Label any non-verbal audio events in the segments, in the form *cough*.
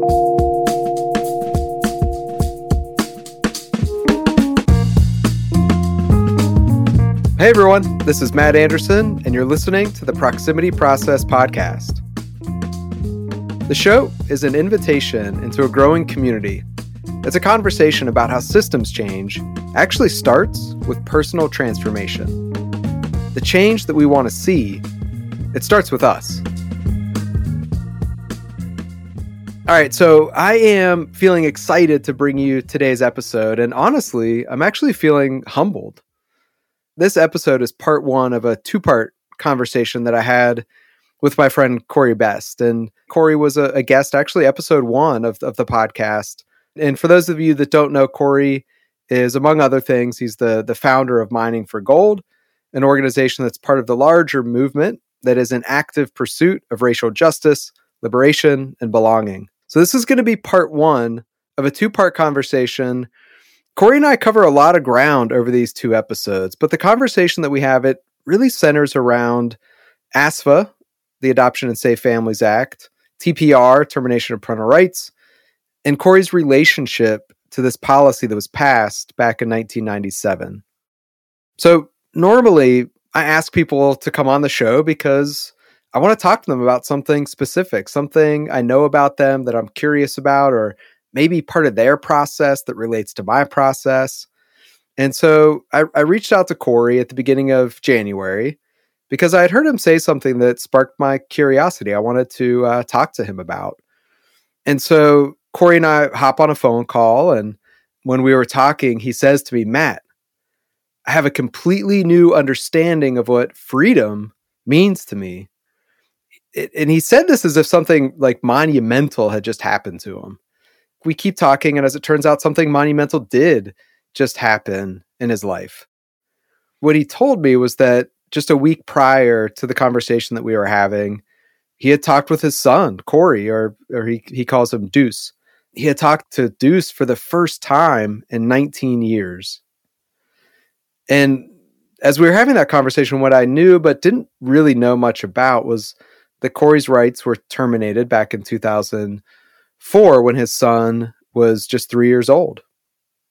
Hey everyone, this is Matt Anderson, and you're listening to the Proximity Process Podcast. The show is an invitation into a growing community. It's a conversation about how systems change actually starts with personal transformation. The change that we want to see, it starts with us. All right, so I am feeling excited to bring you today's episode, and honestly, I'm actually feeling humbled this episode is part one of a two part conversation that I had with my friend Corey Best. And Corey was a, a, guest, actually, episode one of, of the podcast. And for those of you that don't know, Corey is, among other things, he's the, the founder of Mining for Gold, an organization that's part of the larger movement that is in active pursuit of racial justice, liberation, and belonging. So, this is going to be part one of a two part conversation Corey and I cover a lot of ground over these two episodes, but the conversation that we have it really centers around ASFA, the Adoption and Safe Families Act, TPR, termination of parental rights, and Corey's relationship to this policy that was passed back in 1997. So, normally I ask people to come on the show because I want to talk to them about something specific, something I know about them that I'm curious about, or maybe part of their process that relates to my process. And so I, I reached out to Corey at the beginning of January because I had heard him say something that sparked my curiosity. I wanted to uh, talk to him about. And so Corey and I hop on a phone call. And when we were talking, he says to me, Matt, I have a completely new understanding of what freedom means to me. It, and he said this as if something like monumental had just happened to him we keep talking, and as it turns out, something monumental did just happen in his life. What he told me was that just a week prior to the conversation that we were having, he had talked with his son, Corey, or or he, he calls him Deuce. He had talked to Deuce for the first time in 19 years. And as we were having that conversation, what I knew but didn't really know much about was that Corey's rights were terminated back in 2004 when his son was just three years old.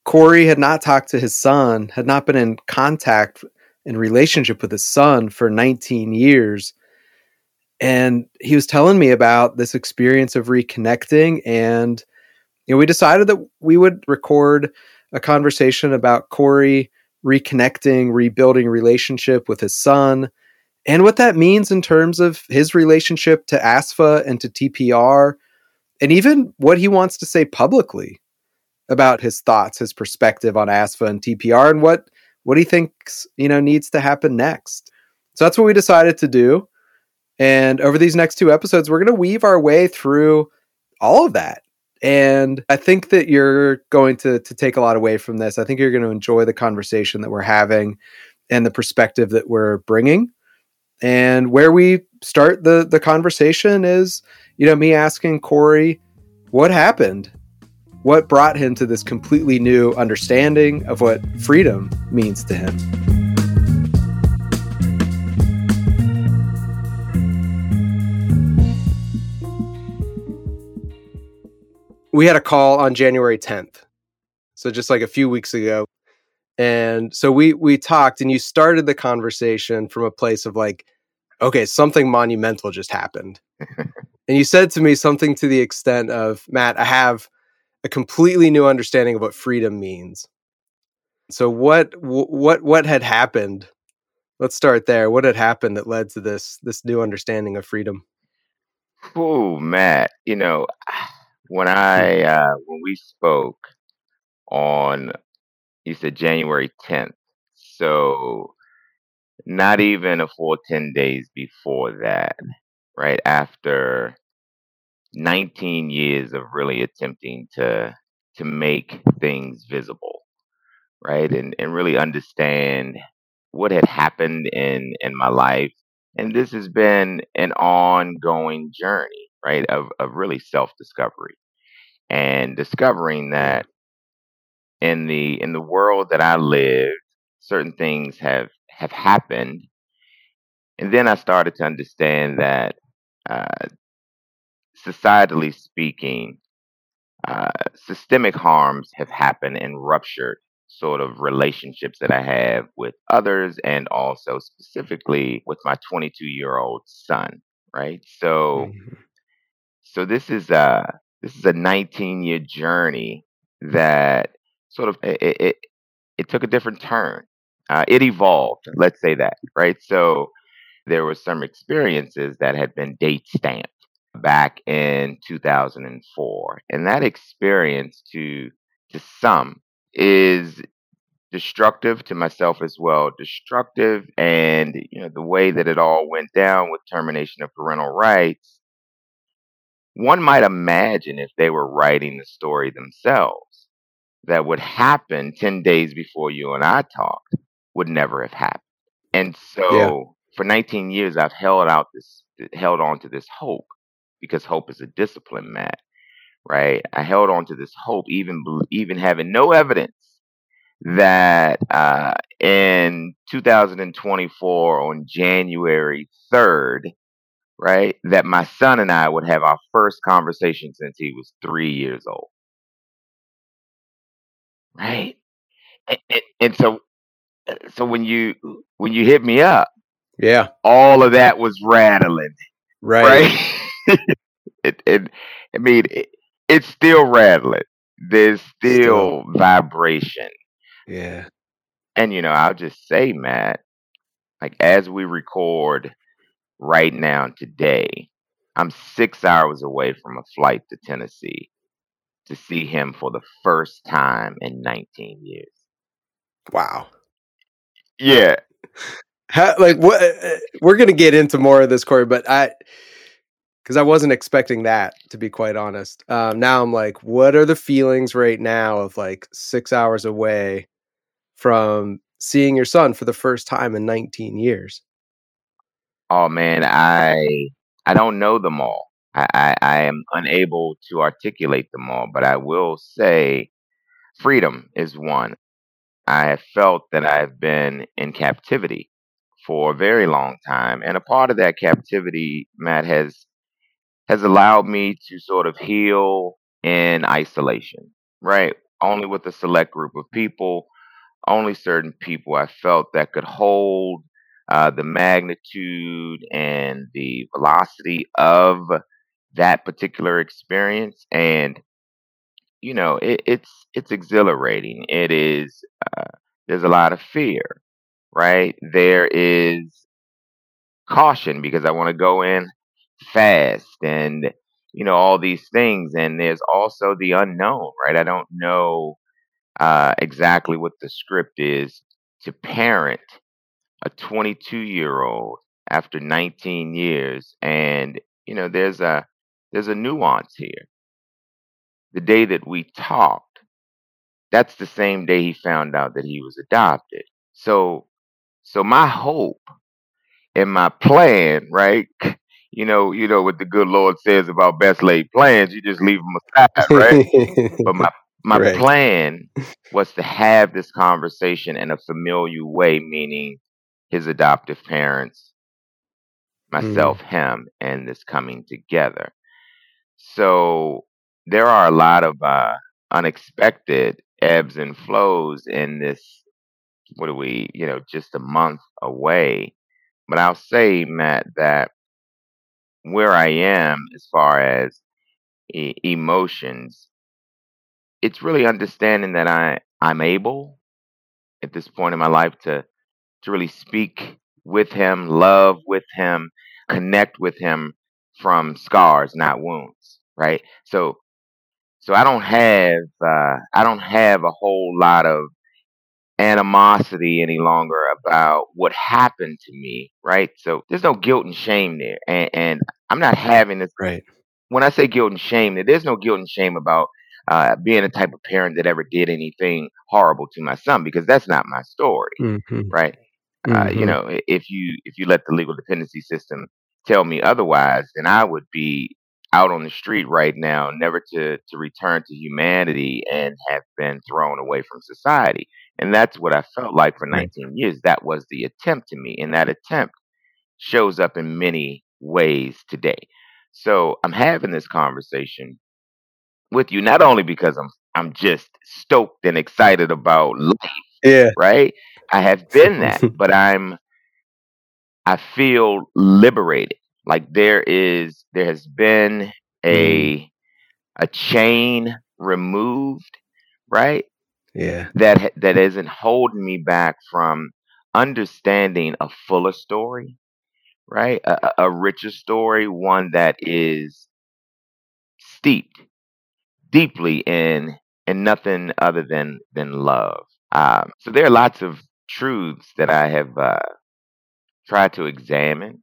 Corey had not talked to his son, had not been in contact in relationship with his son for 19 years. And he was telling me about this experience of reconnecting. And, you know, we decided that we would record a conversation about Corey reconnecting, rebuilding relationship with his son, and what that means in terms of his relationship to ASFA and to TPR and even what he wants to say publicly about his thoughts, his perspective on ASFA and TPR, and what what he thinks you know needs to happen next. So that's what we decided to do. And over these next two episodes, we're going to weave our way through all of that. And I think that you're going to to take a lot away from this. I think you're going to enjoy the conversation that we're having and the perspective that we're bringing. And where we start the the conversation is you know, me asking Corey what happened, what brought him to this completely new understanding of what freedom means to him. We had a call on January 10th. So just like a few weeks ago. And so we we talked and you started the conversation from a place of like okay, something monumental just happened. *laughs* and you said to me something to the extent of, Matt, I have a completely new understanding of what freedom means. So what what what had happened? Let's start there. What had happened that led to this this new understanding of freedom? Oh, Matt, you know, *sighs* when I uh, when we spoke on you said January 10th. So not even a full 10 days before that, right after 19 years of really attempting to to make things visible, right? And and really understand what had happened in in my life. And this has been an ongoing journey, right? Of of really self-discovery and discovering that in the in the world that I lived, certain things have have happened. And then I started to understand that, uh, societally speaking, uh, systemic harms have happened and ruptured sort of relationships that I have with others and also specifically with my 22 year old son, right? So, Mhm. so this is a this is a 19 year journey that sort of it, it, it took a different turn. Uh, it evolved, let's say that, right? So there were some experiences that had been date stamped back in 2004, and that experience to to some is destructive to myself as well destructive and you know the way that it all went down with termination of parental rights one might imagine if they were writing the story themselves that would happen 10 days before you and I talked would never have happened. And Yeah. so for 19 years I've held out this held on to this hope because hope is a discipline Matt right? I held on to this hope even bel- even having no evidence that uh, in 2024 on January 3rd, right, that my son and I would have our first conversation since he was three years old, right? And, and, and so, uh, so when you when you hit me up, Yeah. all of that was rattling, Right. right? *laughs* it, it, I mean, it, it's still rattling. There's Still. still vibration, Yeah. and you know, I'll just say, Matt, like as we record right now today, I'm six hours away from a flight to Tennessee to see him for the first time in 19 years. Wow. Yeah. How, like what? uh, We're gonna get into more of this, Corey, but I, because I wasn't expecting that to be quite honest. Um, now I'm like, what are the feelings right now of like six hours away from seeing your son for the first time in 19 years? Oh man, I I don't know them all. I, I, I am unable to articulate them all, but I will say freedom is one. I have felt that I've been in captivity for a very long time, and a part of that captivity, Matt, has has allowed me to sort of heal in isolation, right? Only with a select group of people, only certain people I felt that could hold uh, the magnitude and the velocity of that particular experience. And you know, it, it's it's exhilarating. It is. Uh, there's a lot of fear, right? There is caution because I want to go in fast and you know all these things and there's also the unknown right i don't know uh, exactly what the script is to parent a 22 year old after 19 years and you know there's a there's a nuance here the day that we talked that's the same day he found out that he was adopted so so my hope and my plan, right? *laughs* You know, you know what the good Lord says about best laid plans. You just leave them aside, *laughs* right? But my my right. plan *laughs* was to have this conversation in a familiar way, meaning his adoptive parents, Mm. myself, him, and this coming together. So there are a lot of uh, unexpected ebbs and flows in this. What are we? You know, just a month away. But I'll say, Matt, that where I am as far as e- emotions, it's really understanding that I I'm able at this point in my life to to really speak with him, love with him, connect with him from scars, not wounds, right? So so I don't have uh, I don't have a whole lot of animosity any longer about what happened to me, right? So there's no guilt and shame there, and, and I'm not having this Right. when I say guilt and shame, there's no guilt and shame about uh, being the type of parent that ever did anything horrible to my son because that's not my story, Mm-hmm. right? Uh, you Mm-hmm. know, if you if you let the legal dependency system tell me otherwise, then I would be out on the street right now, never to to return to humanity and have been thrown away from society. And that's what I felt like for 19 years. That was the attempt to me, and that attempt shows up in many ways today. So I'm having this conversation with you, not only because I'm I'm just stoked and excited about life, Yeah. right? I have been that, *laughs* but I'm I feel liberated. Like there is there has been a a chain removed, right? Yeah. That that isn't holding me back from understanding a fuller story, right? A, a a richer story, one that is steeped deeply in in nothing other than than love. Um, so there are lots of truths that I have uh, tried to examine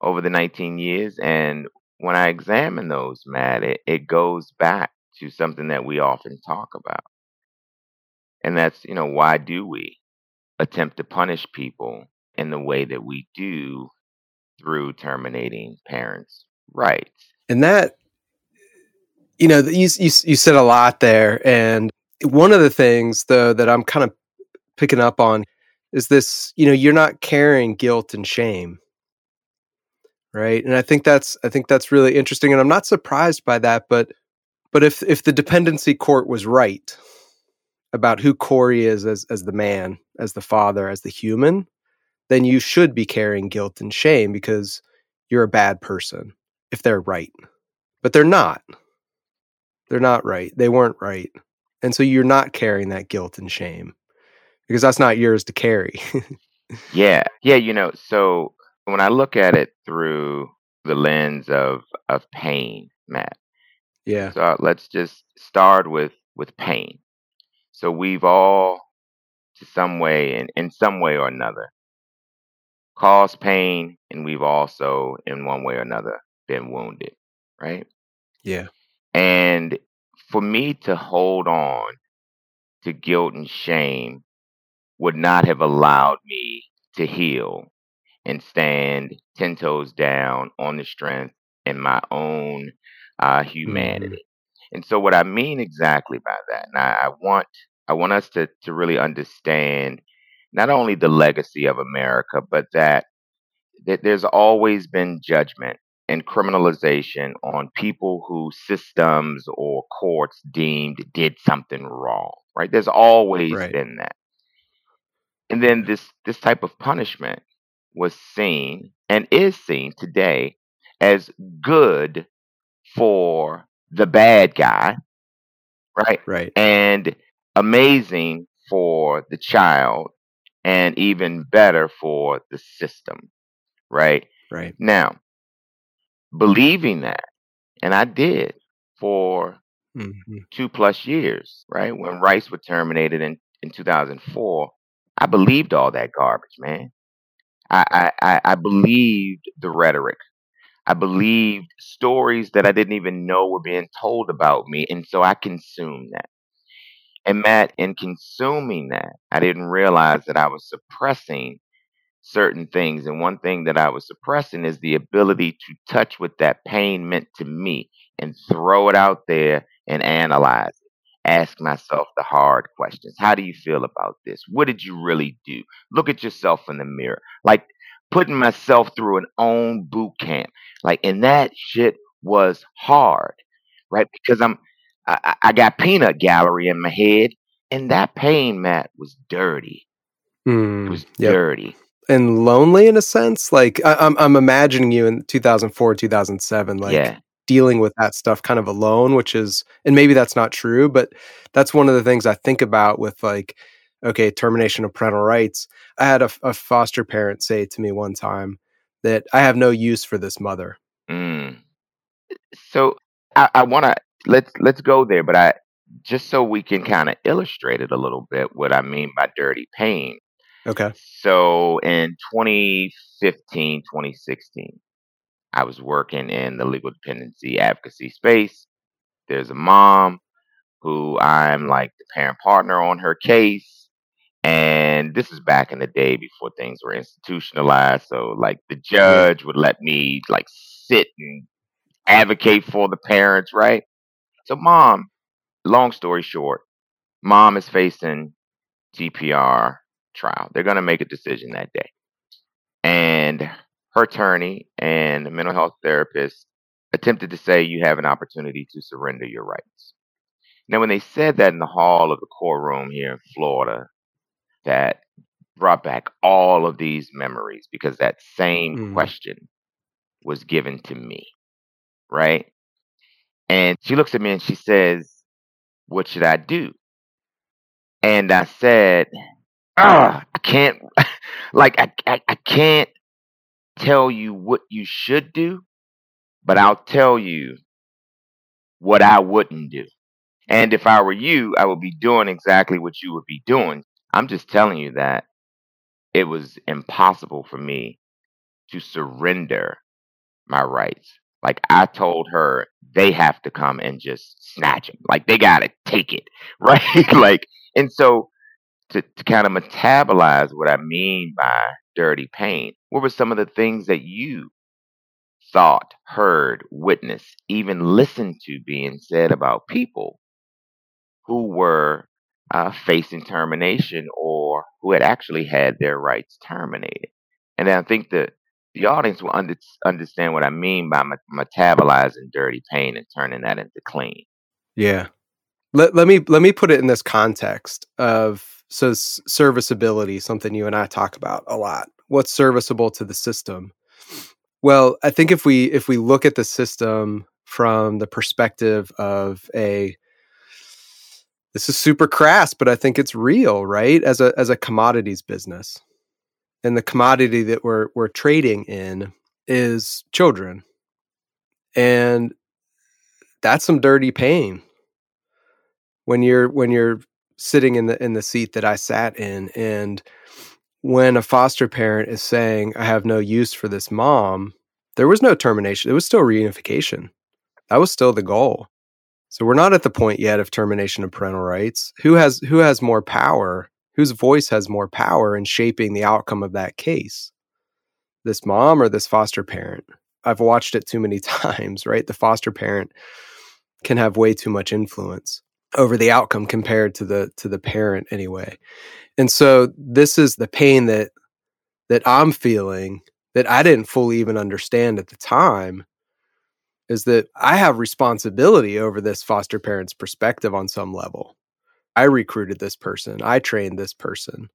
over the 19 years, and when I examine those, Matt, it, it goes back to something that we often talk about, and that's you know why do we attempt to punish people in the way that we do through terminating parents' rights? And that, you know, you, you, you said a lot there. And one of the things, though, that I'm kind of picking up on is this, you know, you're not carrying guilt and shame. Right. And I think that's, I think that's really interesting. And I'm not surprised by that. But, but if, if the dependency court was right about who Corey is as, as the man, as the father, as the human, then you should be carrying guilt and shame because you're a bad person if they're right. But they're not. They're not right. They weren't right. And so you're not carrying that guilt and shame because that's not yours to carry. *laughs* Yeah, yeah, you know, so when I look at it through the lens of of pain, Matt. yeah. So let's just start with with pain. So we've all, to some way, in in some way or another, caused pain, and we've also, in one way or another, been wounded, right? Yeah. And for me to hold on to guilt and shame would not have allowed me to heal and stand 10 toes down on the strength in my own uh, Mhm. humanity. And so what I mean exactly by that, and I, I want I want us to to really understand not only the legacy of America, but that, that there's always been judgment and criminalization on people who systems or courts deemed did something wrong. Right? There's always Right. been that. And then this this type of punishment was seen and is seen today as good for the bad guy, right? Right. And amazing for the child and even better for the system, right? Right. Now, believing that, and I did for hmm two plus years, right? When rights were terminated in, in 2004, I believed all that garbage, man. I, I, I believed the rhetoric. I believed stories that I didn't even know were being told about me. And so I consumed that. And Matt, in consuming that, I didn't realize that I was suppressing certain things. And one thing that I was suppressing is the ability to touch what that pain meant to me and throw it out there and analyze it. Ask myself the hard questions. How do you feel about this? What did you really do? Look at yourself in the mirror. Like putting myself through an own boot camp. Like, and that shit was hard, right? Because I'm, I, I got peanut gallery in my head, and that pain, Matt, was dirty. Mm, It Mm, was yep. dirty. And lonely in a sense. Like I, I'm, I'm imagining you in 2004, 2007, like yeah. Dealing with that stuff kind of alone, which is, and maybe that's not true, but that's one of the things I think about with like, okay, termination of parental rights. I had a, a foster parent say to me one time that I have no use for this mother. Mm. So I, I want to let's let's go there, but I just so we can kind of illustrate it a little bit what I mean by dirty pain. Okay. So in 2015, 2016, I was working in the legal dependency advocacy space. There's a mom who I'm like the parent partner on her case. And this is back in the day before things were institutionalized. So like the judge would let me like sit and advocate for the parents, right? So mom, long story short, mom is facing TPR trial. They're gonna make a decision that day. And her attorney and the mental health therapist attempted to say you have an opportunity to surrender your rights. Now, when they said that in the hall of the courtroom here in Florida, that brought back all of these memories because that same Mm. question was given to me, right? And she looks at me and she says, What should I do? And I said, Ah, I can't, *laughs* like, I, I, I can't tell you what you should do, but mm-hmm. I'll tell you what I wouldn't do. Mm-hmm. And if I were you, I would be doing exactly what you would be doing. I'm just telling you that it was impossible for me to surrender my rights. Like I told her, they have to come and just snatch them. Like they gotta take it, *laughs* right? like, and so to, to kind of metabolize what I mean by dirty pain, what were some of the things that you thought, heard, witnessed, even listened to being said about people who were uh, facing termination or who had actually had their rights terminated? And I think that the audience will under, understand what I mean by met- metabolizing dirty pain and turning that into clean. Yeah. Let, let me let me put it in this context of so serviceability, something you and I talk about a lot. What's serviceable to the system? Well, I think if we if we look at the system from the perspective of a this is super crass, but I think it's real, right? As a as a commodities business. And the commodity that we're we're trading in is children. And that's some dirty pain when you're when you're sitting in the in the seat that I sat in and when a foster parent is saying I have no use for this mom, there was no termination. It was still reunification. That was still the goal. So we're not at the point yet of termination of parental rights. Who has who has more power? Whose voice has more power in shaping the outcome of that case? This mom or this foster parent? I've watched it too many *laughs* times, right? The foster parent can have way too much influence over the outcome compared to the to the parent anyway. And so this is the pain that that I'm feeling that I didn't fully even understand at the time is that I have responsibility over this foster parent's perspective on some level. I recruited this person, I trained this person.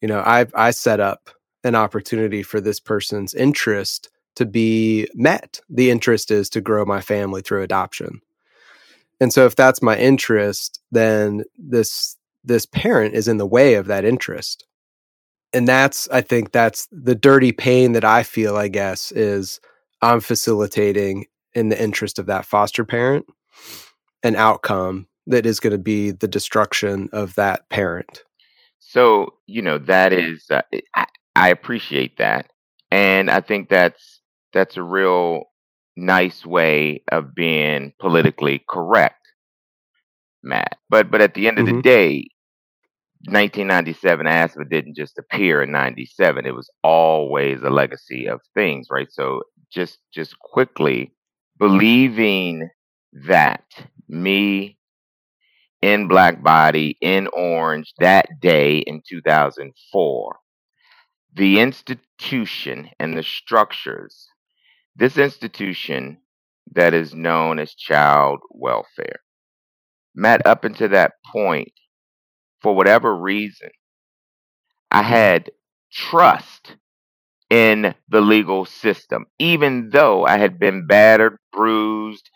You know, I I set up an opportunity for this person's interest to be met. The interest is to grow my family through adoption. And so if that's my interest, then this this parent is in the way of that interest. And that's I think that's the dirty pain that I feel, I guess, is I'm facilitating in the interest of that foster parent an outcome that is going to be the destruction of that parent. So, you know, that is, uh, I, I appreciate that. And I think that's, that's a real nice way of being politically correct, Matt. But, but at the end of the Mhm. day, 1997 ASFA didn't just appear in 97. It was always a legacy of things, right? So just, just quickly believing that me in Black Body in Orange that day in 2004. The institution and the structures, this institution that is known as child welfare, Matt, up until that point, for whatever reason, I had trust in the legal system, even though I had been battered, bruised,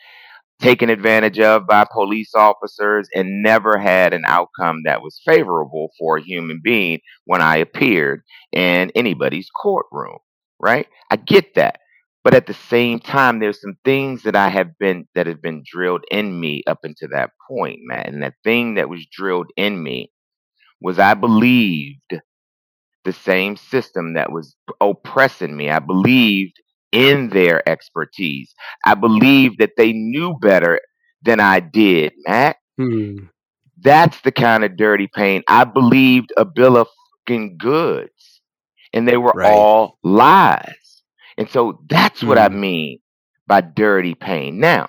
taken advantage of by police officers and never had an outcome that was favorable for a human being when I appeared in anybody's courtroom, right? I get that. But at the same time, there's some things that I have been that have been drilled in me up until that point, man. And that thing that was drilled in me was I believed the same system that was oppressing me. I believed in their expertise. I believed that they knew better than I did, Matt. Hmm. That's the kind of dirty pain. I believed a bill of fucking goods, and they were Right. all lies. And so that's what I Hmm. mean by dirty pain. Now,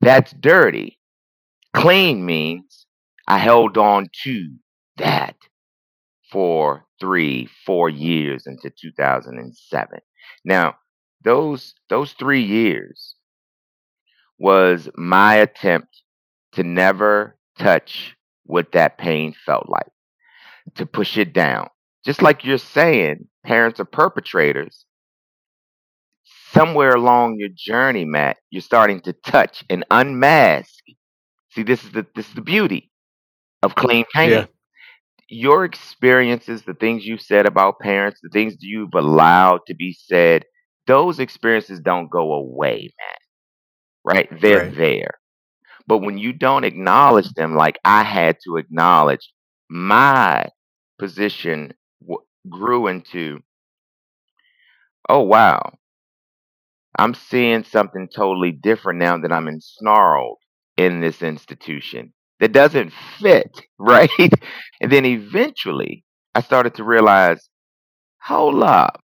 that's dirty. Clean means I held on to that for three, four years into 2007. Now, those those three years was my attempt to never touch what that pain felt like, to push it down. Just like you're saying, parents are perpetrators. Somewhere along your journey, Matt, you're starting to touch and unmask. See, this is the this is the beauty of clean pain. Yeah. Your experiences, the things you've said about parents, the things you've allowed to be said, those experiences don't go away, man. Right? They're Right. there. But when you don't acknowledge them, like I had to acknowledge, my position w- grew into, oh, wow, I'm seeing something totally different now that I'm ensnarled in this institution that doesn't fit, *laughs* right? And then eventually I started to realize, hold up,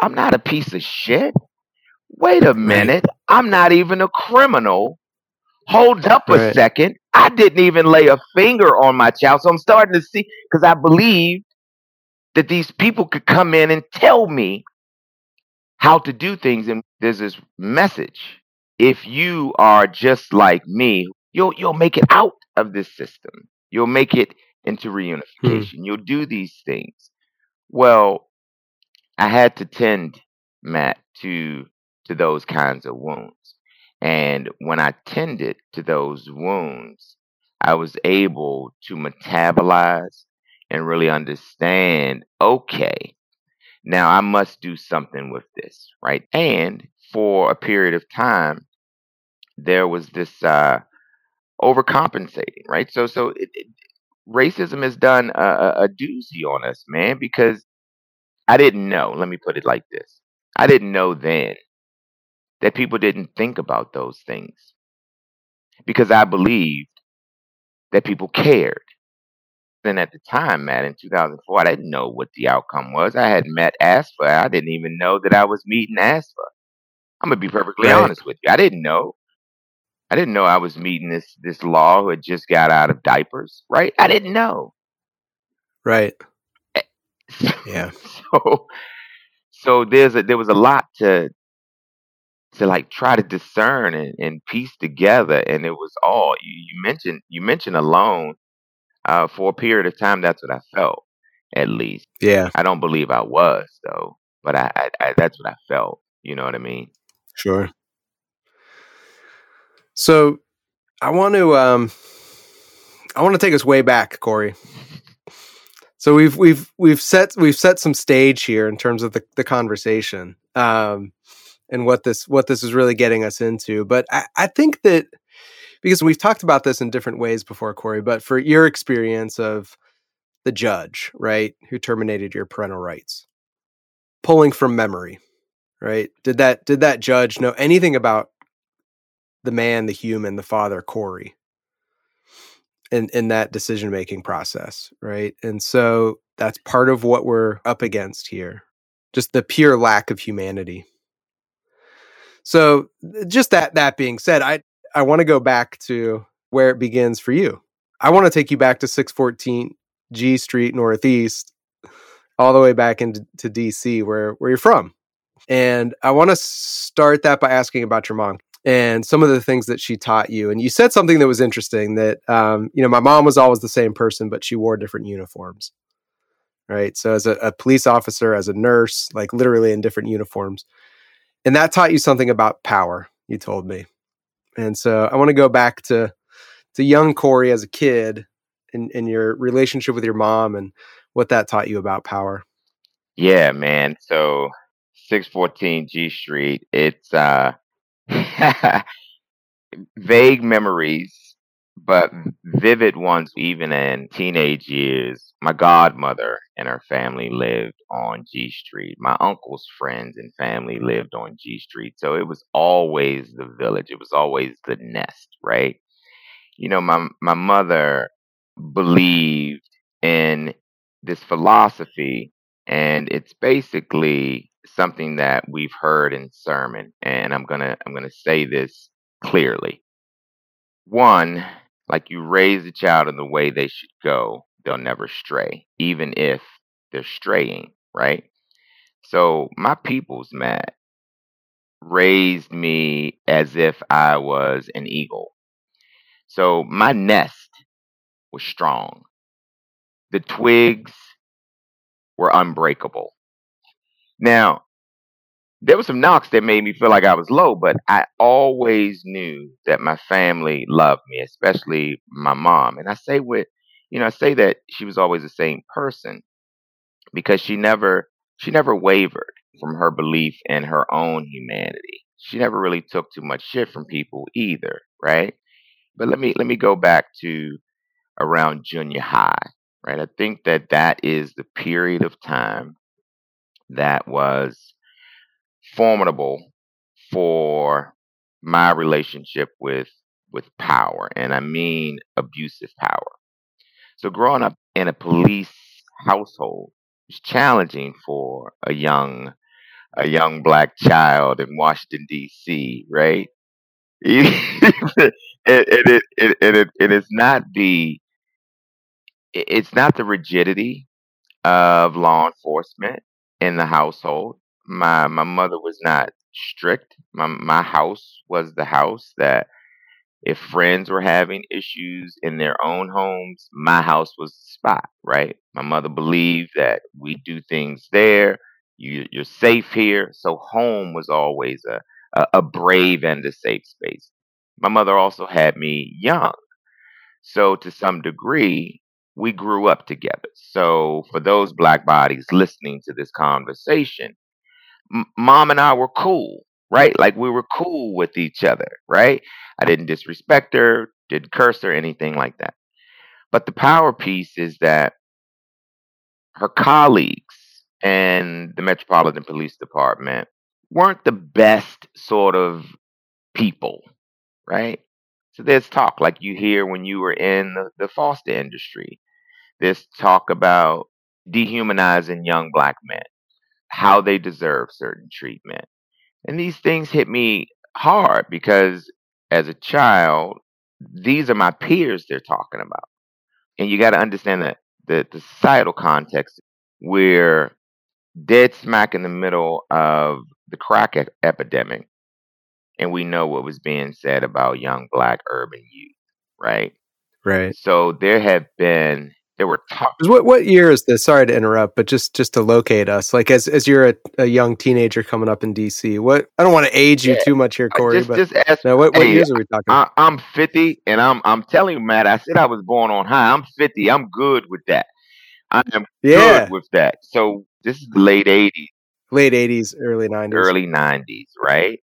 I'm not a piece of shit. Wait a minute, I'm not even a criminal. Hold up a Right. second. I didn't even lay a finger on my child. So I'm starting to see because I believed that these people could come in and tell me how to do things. And there's this message. If you are just like me, you'll you'll make it out of this system. You'll make it into Hmm. reunification. You'll do these things. Well, I had to tend, Matt, to to those kinds of wounds. And when I tended to those wounds, I was able to metabolize and really understand, okay, now I must do something with this, right? And for a period of time, there was this uh, overcompensating, right? So, so it, it, racism has done a, a doozy on us, man, because I didn't know. Let me put it like this: I didn't know then that people didn't think about those things because I believed that people cared. Then at the time, Matt, in 2004, I didn't know what the outcome was. I had met ASFA. I didn't even know that I was meeting ASFA. I'm gonna be perfectly Right. honest with you. I didn't know. I didn't know I was meeting this this law who had just got out of diapers, right? I didn't know. Right. Yeah. *laughs* so so there's a there was a lot to to like try to discern and, and piece together and it was all you, you mentioned you mentioned alone uh for a period of time that's what I felt at least. Yeah. I don't believe I was though, but I, I, I that's what I felt. You know what I mean? Sure. So I want to um I want to take us way back, Corey. So we've we've we've set we've set some stage here in terms of the, the conversation. Um and what this what this is really getting us into. But I, I think that because we've talked about this in different ways before, Corey, but for your experience of the judge, right, who terminated your parental rights, pulling from memory, right? Did that did that judge know anything about the man, the human, the father, Corey, in in that decision making process, right? And so that's part of what we're up against here, just the pure lack of humanity. So, just that that being said, I I want to go back to where it begins for you. I want to take you back to 614 G Street Northeast, all the way back into to DC, where where you're from. And I want to start that by asking about your mom and some of the things that she taught you. And you said something that was interesting that, um, you know, my mom was always the same person, but she wore different uniforms. Right. So, as a, a police officer, as a nurse, like literally in different uniforms. And that taught you something about power, you told me. And so I want to go back to, to young Corey as a kid and, and your relationship with your mom and what that taught you about power. Yeah, man. So 614 G Street, it's uh *laughs* vague memories, but vivid ones even in teenage years. My godmother and her family lived on G Street. My uncle's friends and family lived on G Street. So it was always the village. It was always the nest, right? You know, my my mother believed in this philosophy and it's basically something that we've heard in sermon and I'm to I'm to say this clearly. One, like you raise a child in the way they should go, they'll never stray, even if they're straying, right? So my people's Matt raised me as if I was an eagle. So my nest was strong. The twigs were unbreakable. Now, there were some knocks that made me feel like I was low, but I always knew that my family loved me, especially my mom. And I say with, you know, I say that she was always the same person because she never she never wavered from her belief in her own humanity. She never really took too much shit from people either, right? But let me let me go back to around junior high, right? I think that that is the period of time that was formidable for my relationship with with power, and I mean abusive power. So growing up in a police household was challenging for a young a young black child in Washington D.C. Right? *laughs* it, it, it, it, it, it is not the it's not the rigidity of law enforcement in the household. My my mother was not strict. My my house was the house that if friends were having issues in their own homes, my house was the spot, right? My mother believed that we do things there. You, you're safe here. So home was always a, a, a brave and a safe space. My mother also had me young. So to some degree, we grew up together. So for those black bodies listening to this conversation, m- mom and I were cool, right? Like we were cool with each other, right? I didn't disrespect her, didn't curse her, anything like that. But the power piece is that her colleagues and the Metropolitan Police Department weren't the best sort of people, right? So there's talk like you hear when you were in the, the foster industry. There's talk about dehumanizing young black men, how they deserve certain treatment. And these things hit me hard because as a child, these are my peers they're talking about. And you got to understand that the, the societal context we're dead smack in the middle of the crack e- epidemic. And we know what was being said about young black urban youth, right? Right. So there have been there were 'Cause What what year is this? Sorry to interrupt, but just just to locate us, like as as you're a, a young teenager coming up in DC. What I don't want to age you Yeah, too much here, Corey, just but just ask now what what hey, years are we talking? I, I'm 50 and I'm I'm telling you, Matt, I said I was born on high. I'm 50. I'm good with that. I am yeah, good with that. So this is the late 80s, late '80s, early '90s. early 90s, right?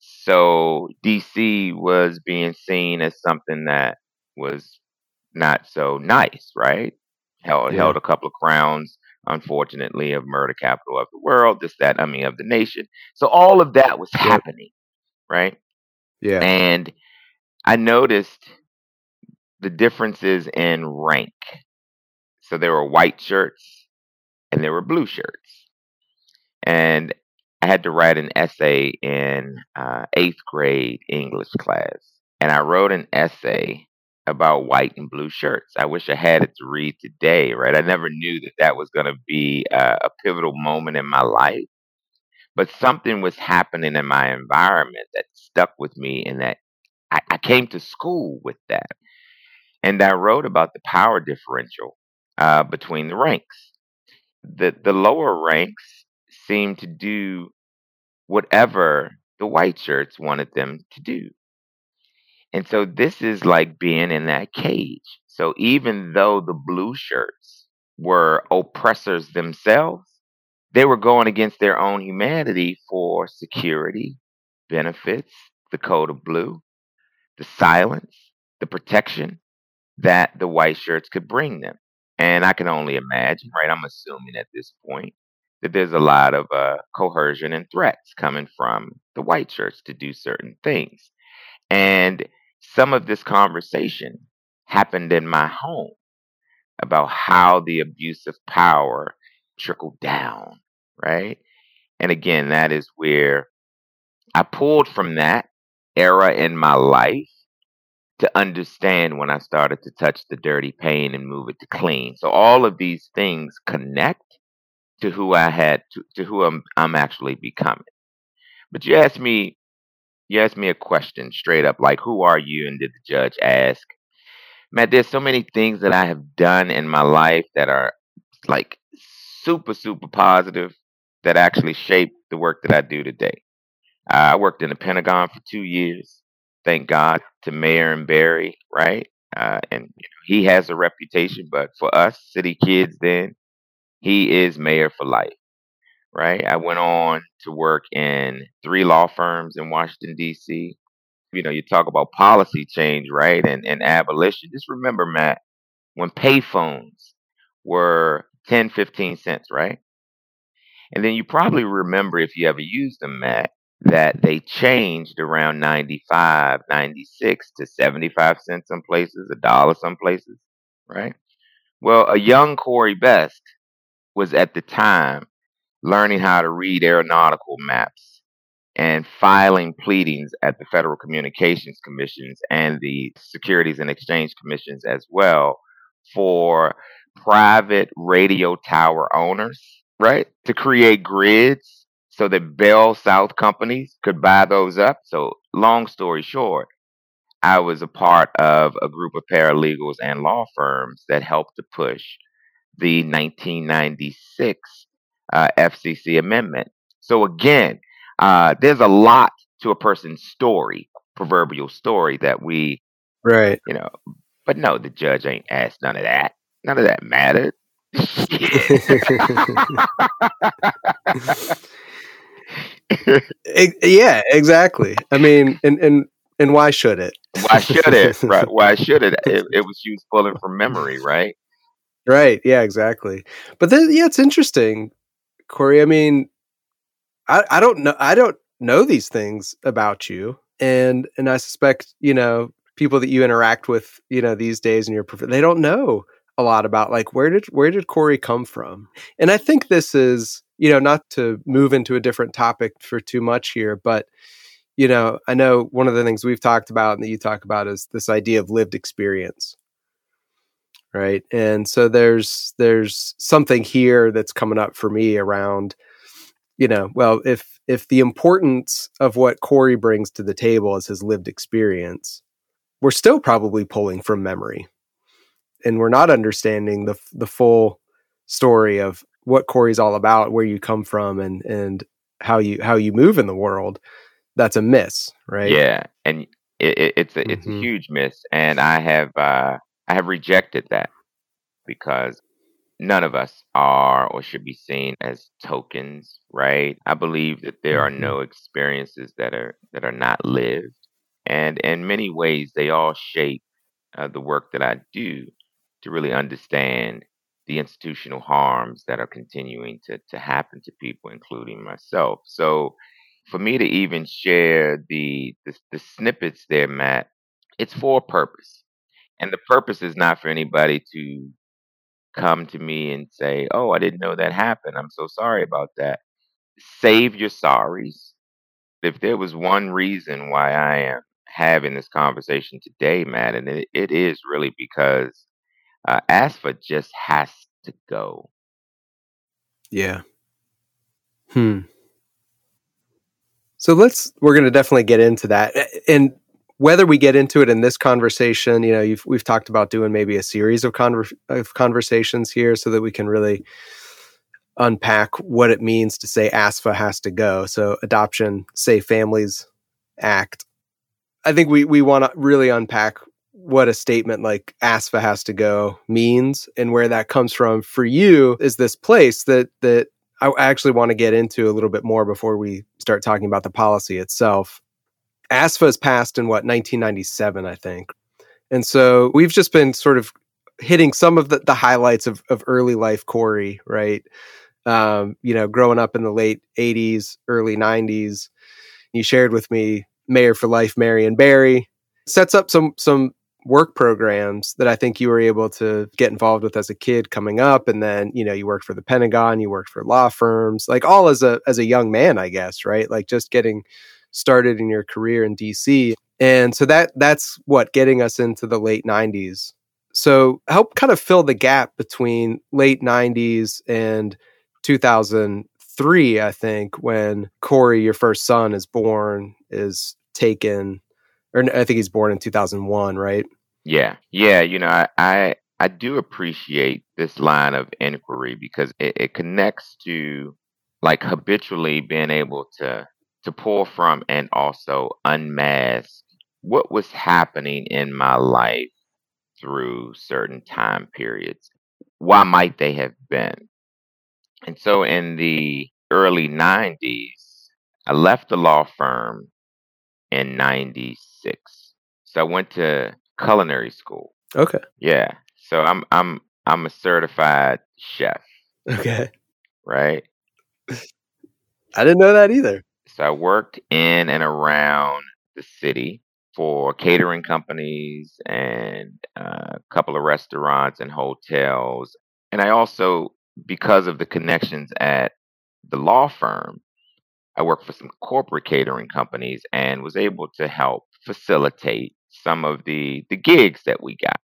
So DC was being seen as something that was not so nice, right? Held Yeah. held a couple of crowns, unfortunately, of murder capital of the world, this, that, I mean, of the nation. So all of that was happening, right? Yeah. And I noticed the differences in rank. So there were white shirts and there were blue shirts. And I had to write an essay in uh, eighth grade English class. And I wrote an essay about white and blue shirts. I wish I had it to read today, right? I never knew that that was going to be a, a pivotal moment in my life. But something was happening in my environment that stuck with me, and that I, I came to school with that. And I wrote about the power differential uh, between the ranks. The, the lower ranks seemed to do whatever the white shirts wanted them to do. And so this is like being in that cage. So even though the blue shirts were oppressors themselves, they were going against their own humanity for security, benefits, the code of blue, the silence, the protection that the white shirts could bring them. And I can only imagine, right? I'm assuming at this point that there's a lot of uh, coercion and threats coming from the white shirts to do certain things. And some of this conversation happened in my home about how the abuse of power trickled down, right? And again, that is where I pulled from that era in my life to understand when I started to touch the dirty pain and move it to clean. So all of these things connect to who I had to, to who I'm, I'm actually becoming. But you asked me, you asked me a question straight up, like, who are you? And did the judge ask? Matt, there's so many things that I have done in my life that are like super, super positive that actually shape the work that I do today. Uh, I worked in the Pentagon for two years. Thank God to Marion Barry, right? Uh, and you know, he has a reputation, but for us city kids, then he is mayor for life, right? I went on to work in three law firms in Washington D.C. You know, you talk about policy change, right, and and abolition. Just remember, Matt, when payphones were 10, 15 cents, right? And then you probably remember if you ever used them, Matt, that they changed around 95, 96 to 75 cents some places, a dollar some places, right? Well, a young Corey Best was at the time learning how to read aeronautical maps and filing pleadings at the Federal Communications Commissions and the Securities and Exchange Commissions as well for private radio tower owners, right? To create grids so that BellSouth companies could buy those up. So, long story short, I was a part of a group of paralegals and law firms that helped to push the 1996 uh, FCC amendment. So, again, uh, there's a lot to a person's story, proverbial story that we, right? You know, but no, the judge ain't asked none of that. None of that mattered. *laughs* yeah, exactly. I mean, and and and why should it? Why should it? *laughs* Right? Why should it? It, it was used pulling from memory, right? Right. Yeah. Exactly. But then, yeah, it's interesting, Corey. I mean, I I don't know. I don't know these things about you, and and I suspect you know people that you interact with, you know, these days in your they don't know a lot about like where did where did Corey come from? And I think this is, you know, not to move into a different topic for too much here, but you know, I know one of the things we've talked about and that you talk about is this idea of lived experience. Right? And so there's there's something here that's coming up for me around you know, well, if if the importance of what Corey brings to the table is his lived experience, we're still probably pulling from memory and we're not understanding the the full story of what Corey's all about, where you come from, and and how you how you move in the world, that's a miss, right? Yeah, and it, it's a mm-hmm. it's a mm-hmm. huge miss, and I have uh, I have rejected that because none of us are or should be seen as tokens, right? I believe that there are mm-hmm. no experiences that are that are not lived, and in many ways, they all shape uh, the work that I do to really understand the institutional harms that are continuing to, to happen to people, including myself. So, for me to even share the, the, the snippets there, Matt, it's for a purpose, and the purpose is not for anybody to come to me and say, "Oh, I didn't know that happened. I'm so sorry about that." Save your sorries. If there was one reason why I am having this conversation today, Matt, and it, it is really because uh, ASFA just has to go. Yeah. Hmm. So let's we're going to definitely get into that, and whether we get into it in this conversation, you know, we've talked about doing maybe a series of, conver- of conversations here, so that we can really unpack what it means to say ASFA has to go. So Adoption Safe Families Act. I think we we want to really unpack what a statement like ASFA has to go means and where that comes from for you is this place that that I actually want to get into a little bit more before we start talking about the policy itself. ASFA is passed in what 1997, I think, and so we've just been sort of hitting some of the, the highlights of, of early life Corey, right? Um, you know, growing up in the late 80s, early 90s. You shared with me Mayor for Life, Marion Barry, sets up some some work programs that I think you were able to get involved with as a kid coming up and then you know you worked for the Pentagon you worked for law firms like all as a as a young man I guess right like just getting started in your career in DC and so that that's what getting us into the late 90s so help kind of fill the gap between late 90s and 2003 2003, I think, when Corey, your first son, is born, is taken, or I think he's born in 2001, right? Yeah, yeah. You know, I I, I do appreciate this line of inquiry because it, it connects to like habitually being able to to pull from and also unmask what was happening in my life through certain time periods. Why might they have been? And so in the early 90s, I left the law firm in 96. So I went to culinary school. Okay. Yeah. So I'm I'm I'm a certified chef, *laughs* Okay. right? I didn't know that either. So I worked in and around the city for catering companies and uh, a couple of restaurants and hotels. And I also, because of the connections at the law firm, I worked for some corporate catering companies and was able to help facilitate some of the the gigs that we got.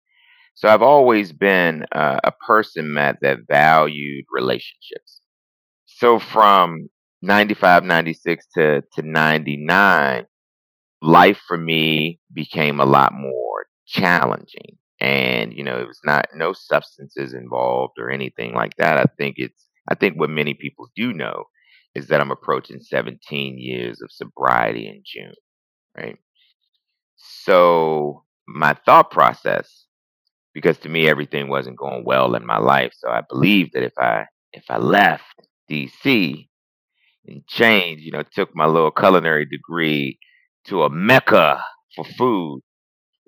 So I've always been uh, a person, Matt, that valued relationships. So from 95, 96 to, to 99, life for me became a lot more challenging. And, you know, it was not no substances involved or anything like that. I think it's I think what many people do know is that I'm approaching 17 years of sobriety in June, right? So my thought process, because to me everything wasn't going well in my life, so I believed that if I if I left DC and changed, you know, took my little culinary degree to a mecca for food,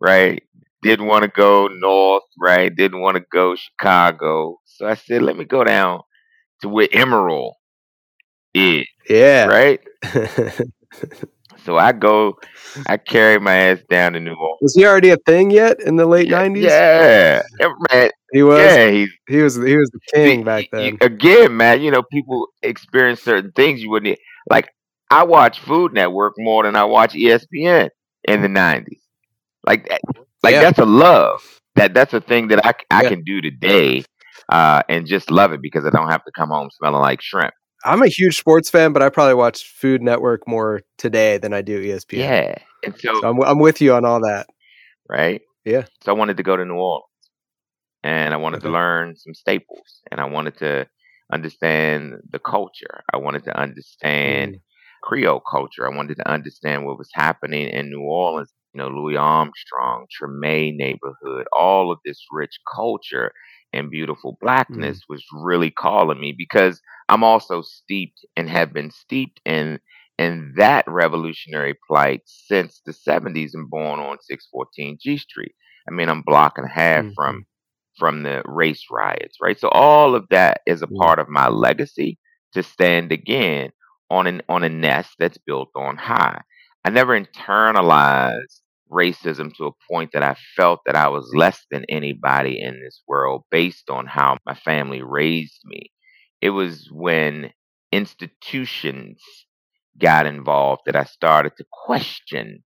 right? Didn't want to go north, right? Didn't want to go Chicago. So I said, let me go down to where Emeril is, Yeah. right? *laughs* So I go, I carry my ass down to New Orleans. was he already a thing yet in the late 90s? yeah, Yeah, man. He was. Yeah, he's He was. He was the king back y- y- then. again, man. You know, people experience certain things you wouldn't like. I watch Food Network more than I watch ESPN in the '90s. Like, that- like Yeah. that's a love. That that's a thing that I Yeah. can do today, uh, and just love it because I don't have to come home smelling like shrimp. I'm a huge sports fan, but I probably watch Food Network more today than I do ESPN. Yeah, and so So I'm, I'm with you on all that. right? Yeah. So I wanted to go to New Orleans and I wanted to learn some staples and I wanted to understand the culture. I wanted to understand Mm. Creole culture. I wanted to understand what was happening in New Orleans, you know, Louis Armstrong, Treme neighborhood, all of this rich culture and beautiful blackness was really calling me because I'm also steeped and have been steeped in in that revolutionary plight since the 70s and born on 614 G Street. I mean, I'm block and a half Mhm. from from the race riots, right? So all of that is a Mm. part of my legacy to stand again on an on a nest that's built on high. I never internalized racism to a point that I felt that I was less than anybody in this world based on how my family raised me. It was when institutions got involved that I started to question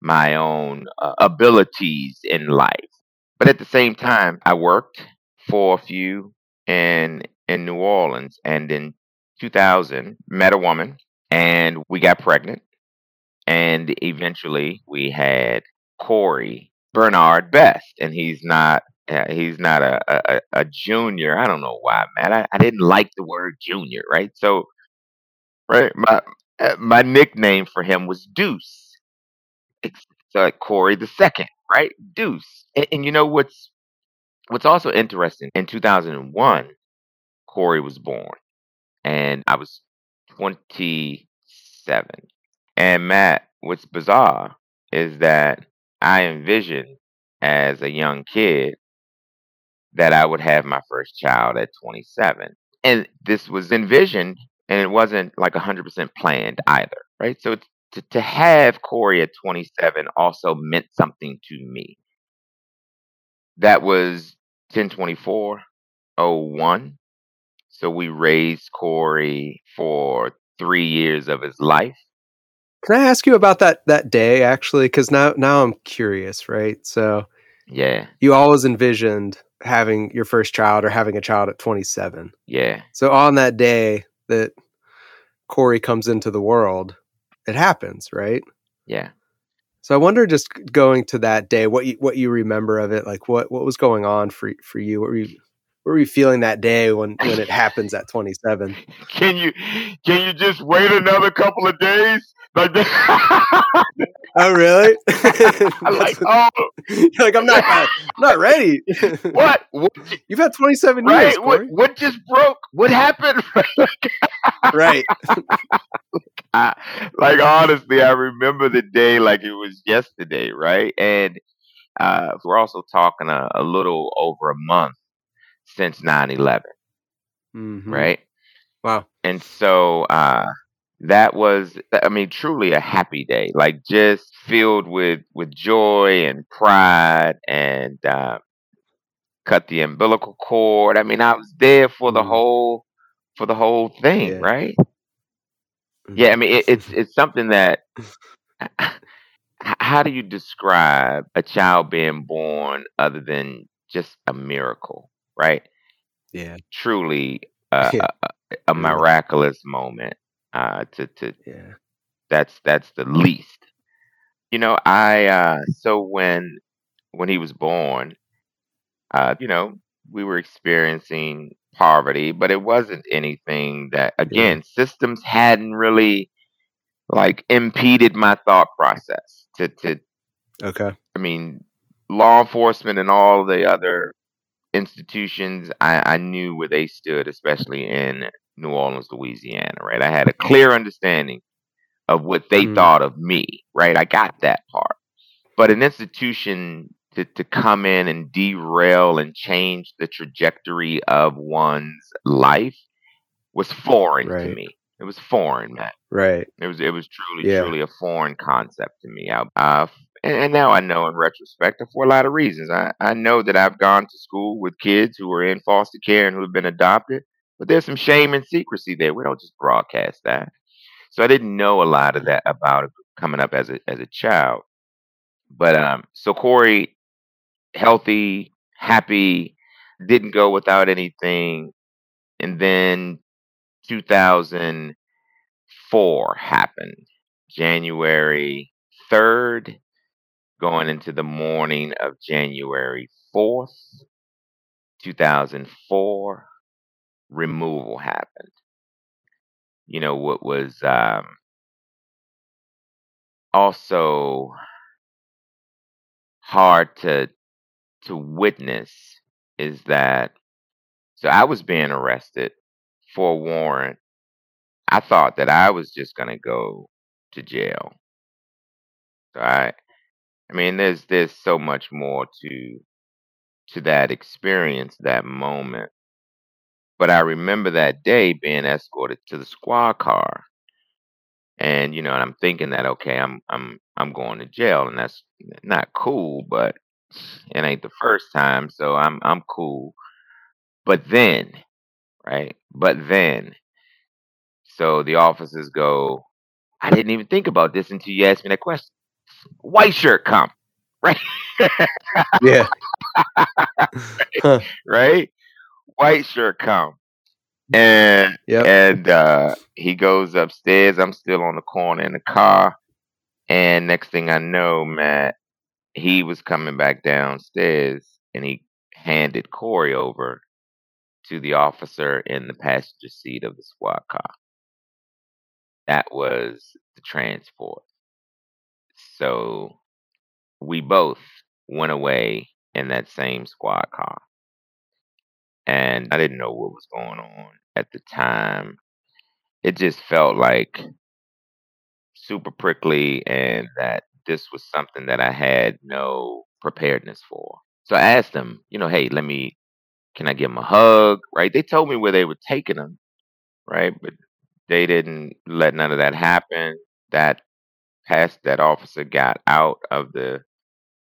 my own uh, abilities in life. But at the same time, I worked for a few in in New Orleans, and in 2000, met a woman, and we got pregnant, and eventually we had Corey Bernard Best, and he's not. Uh, he's not a, a, a junior. I don't know why, man. I, I didn't like the word junior, right? So, right, my uh, my nickname for him was Deuce. It's uh, Corey the second, right? Deuce. And, and you know what's what's also interesting? In 2001, Corey was born, and I was 27. And Matt, what's bizarre is that I envisioned as a young kid that I would have my first child at 27. And this was envisioned and it wasn't like 100% planned either, right? So to, to have Corey at 27 also meant something to me. That was 102401. So we raised Corey for three years of his life. Can I ask you about that that day actually? Because now now I'm curious, right? So Yeah, you always envisioned having your first child or having a child at 27. yeah. So on that day that Corey comes into the world, it happens, right? Yeah. So I wonder, just going to that day, what you what you remember of it, like what what was going on for for you? What were you what were you feeling that day when when it happens at 27? *laughs* Can you can you just wait another couple of days? Like *laughs* oh really? *laughs* Like, oh, like I'm not I'm not ready. what? what? You've had 27 Right? years, What? Corey. What just broke? What happened? right? I, like honestly, I remember the day like it was yesterday, right? And uh, we're also talking a, a little over a month since 9-11, Mhm. right? Wow. And so uh, that was, I mean, truly a happy day, like just filled with with joy and pride, and uh, cut the umbilical cord. I mean, I was there for the Mm. whole for the whole thing, Yeah. right? Yeah, I mean, it, it's it's something that. *laughs* How do you describe a child being born other than just a miracle, right? yeah. Truly, uh, Yeah. a, a, miraculous moment. Uh, to to Yeah. that's that's the least. You know, I uh, so when when he was born, uh, you know, we were experiencing poverty, but it wasn't anything that again systems hadn't really like impeded my thought process to to Okay. I mean, law enforcement and all the other institutions, I, I knew where they stood, especially in New Orleans, Louisiana, right? I had a clear understanding of what they Mm. thought of me, right? I got that part. But an institution to, to come in and derail and change the trajectory of one's life was foreign to me. It was foreign, man. Right. It was it was truly Yeah. truly a foreign concept to me. I, and, and now I know in retrospect for a lot of reasons. I, I know that I've gone to school with kids who are in foster care and who have been adopted, but there's some shame and secrecy there. We don't just broadcast that. So I didn't know a lot of that about it coming up as a as a child. But um, so Corey, healthy, happy, didn't go without anything, and then 2004 happened, January 3rd, going into the morning of January 4th, 2004, removal happened. You know, what was um, also hard to to witness is that so I was being arrested for a warrant. I thought that I was just gonna go to jail. So I I mean there's there's so much more to to that experience, that moment. But I remember that day being escorted to the squad car. And you know, and I'm thinking that okay, I'm I'm I'm going to jail and that's not cool, but it ain't the first time, so I'm I'm cool. But then, right? But then so the officers go, I didn't even think about this until you asked me that question. White shirt come, right? Yeah. Huh. *laughs* right? White shirt come. And Yep. and uh he goes upstairs. I'm still on the corner in the car. And next thing I know, Matt, he was coming back downstairs and he handed Corey over to the officer in the passenger seat of the squad car. That was the transport. So we both went away in that same squad car. And I didn't know what was going on at the time. It just felt like super prickly and that this was something that I had no preparedness for. So I asked them, you know, hey, let me, can I give him a hug? Right? They told me where they were taking him, right? But they didn't let none of that happen. That that officer got out of the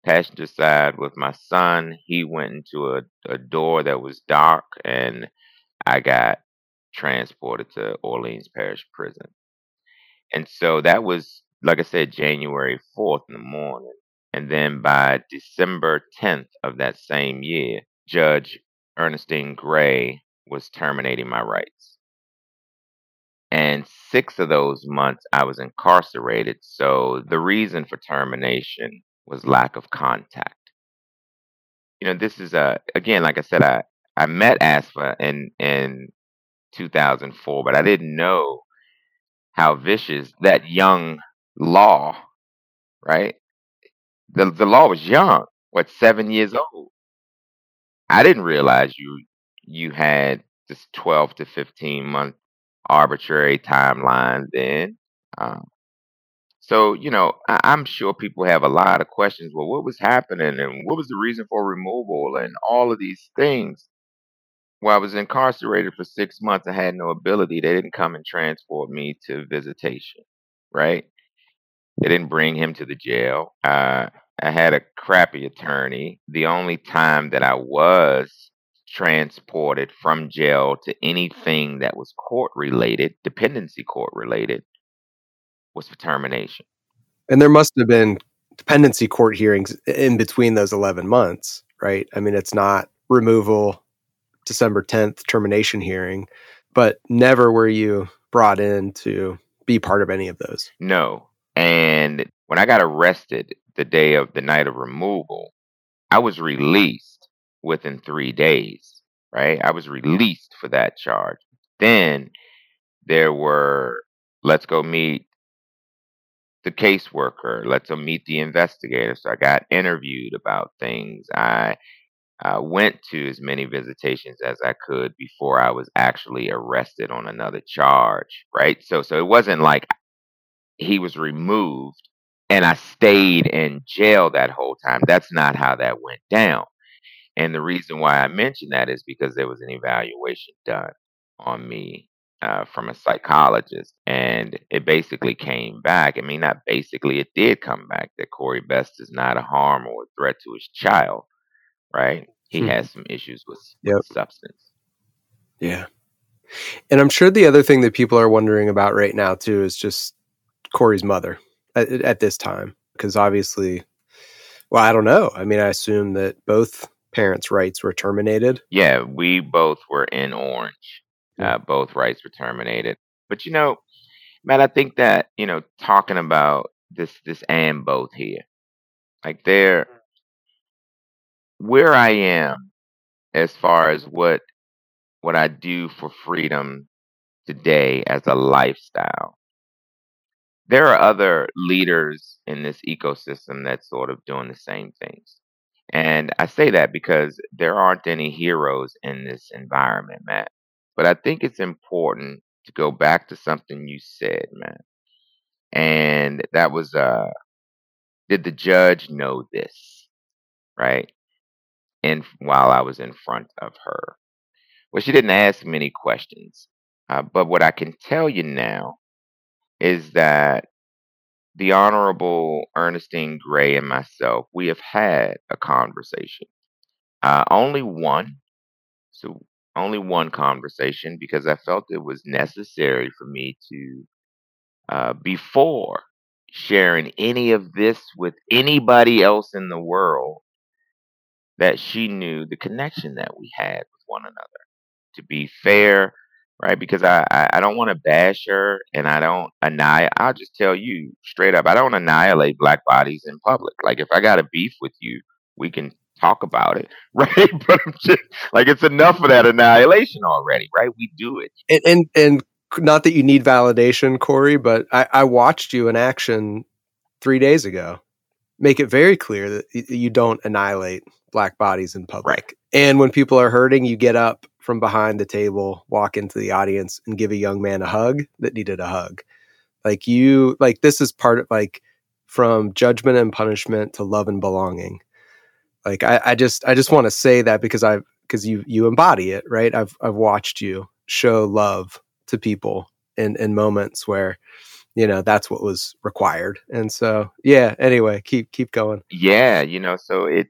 passenger side with my son. He went into a, a door that was dark and I got transported to Orleans Parish Prison. And so that was, like I said, January 4th in the morning. And then by December 10th of that same year, Judge Ernestine Gray was terminating my rights. And six of those months I was incarcerated. So the reason for termination was lack of contact. You know, this is a again, like I said, I I met ASFA in in 2004, but I didn't know how vicious that young law, right? The the law was young, what seven years old. I didn't realize you you had this 12 to 15 month arbitrary timeline then. Um, so, you know, I, I'm sure people have a lot of questions. Well, what was happening and what was the reason for removal and all of these things? Well, I was incarcerated for six months. I had no ability. They didn't come and transport me to visitation, right? They didn't bring him to the jail. Uh, I had a crappy attorney. The only time that I was transported from jail to anything that was court related, dependency court related, was for termination. And there must have been dependency court hearings in between those 11 months, right? I mean, it's not removal, December 10th termination hearing, but never were you brought in to be part of any of those. No. And when I got arrested the day of the night of removal, I was released within three days, right? I was released for that charge. Then there were, let's go meet the caseworker, let's go meet the investigator. So I got interviewed about things. I uh, went to as many visitations as I could before I was actually arrested on another charge, right? So, so it wasn't like he was removed and I stayed in jail that whole time. That's not how that went down. And the reason why I mention that is because there was an evaluation done on me uh, from a psychologist, and it basically came back. I mean, not basically, it did come back that Corey Best is not a harm or a threat to his child, right? He Hmm. has some issues with, Yep. with substance. Yeah. And I'm sure the other thing that people are wondering about right now too is just Corey's mother at, at this time, because obviously, well, I don't know. I mean, I assume that both parents' rights were terminated. Yeah, we both were in orange. Uh, both rights were terminated. But you know, man, I think that you know, talking about this, this and both here, like there, where I am as far as what what I do for freedom today as a lifestyle. There are other leaders in this ecosystem that's sort of doing the same things. And I say that because there aren't any heroes in this environment, Matt. But I think it's important to go back to something you said, Matt. And that was uh did the judge know this? Right? And while I was in front of her. Well, she didn't ask many questions. Uh, but what I can tell you now is that the Honorable Ernestine Gray and myself, we have had a conversation. Uh, only one. So only one conversation because I felt it was necessary for me to, uh, before sharing any of this with anybody else in the world, that she knew the connection that we had with one another. To be fair, right? Because I, I, I don't want to bash her and I don't annihilate. I'll just tell you straight up, I don't annihilate black bodies in public. Like if I got a beef with you, we can talk about it, *laughs* right? But I'm just like it's enough of that annihilation already, right? We do it. And and, and not that you need validation, Corey, but I, I watched you in action three days ago. Make it very clear that you don't annihilate black bodies in public. Right. And when people are hurting, you get up from behind the table, walk into the audience, and give a young man a hug that needed a hug. Like you, like this is part of like from judgment and punishment to love and belonging. Like I, I just, I just want to say that because I've, because you, you embody it, right? I've, I've watched you show love to people in, in moments where, you know, that's what was required. And so, yeah. Anyway, keep, keep going. Yeah, you know, so it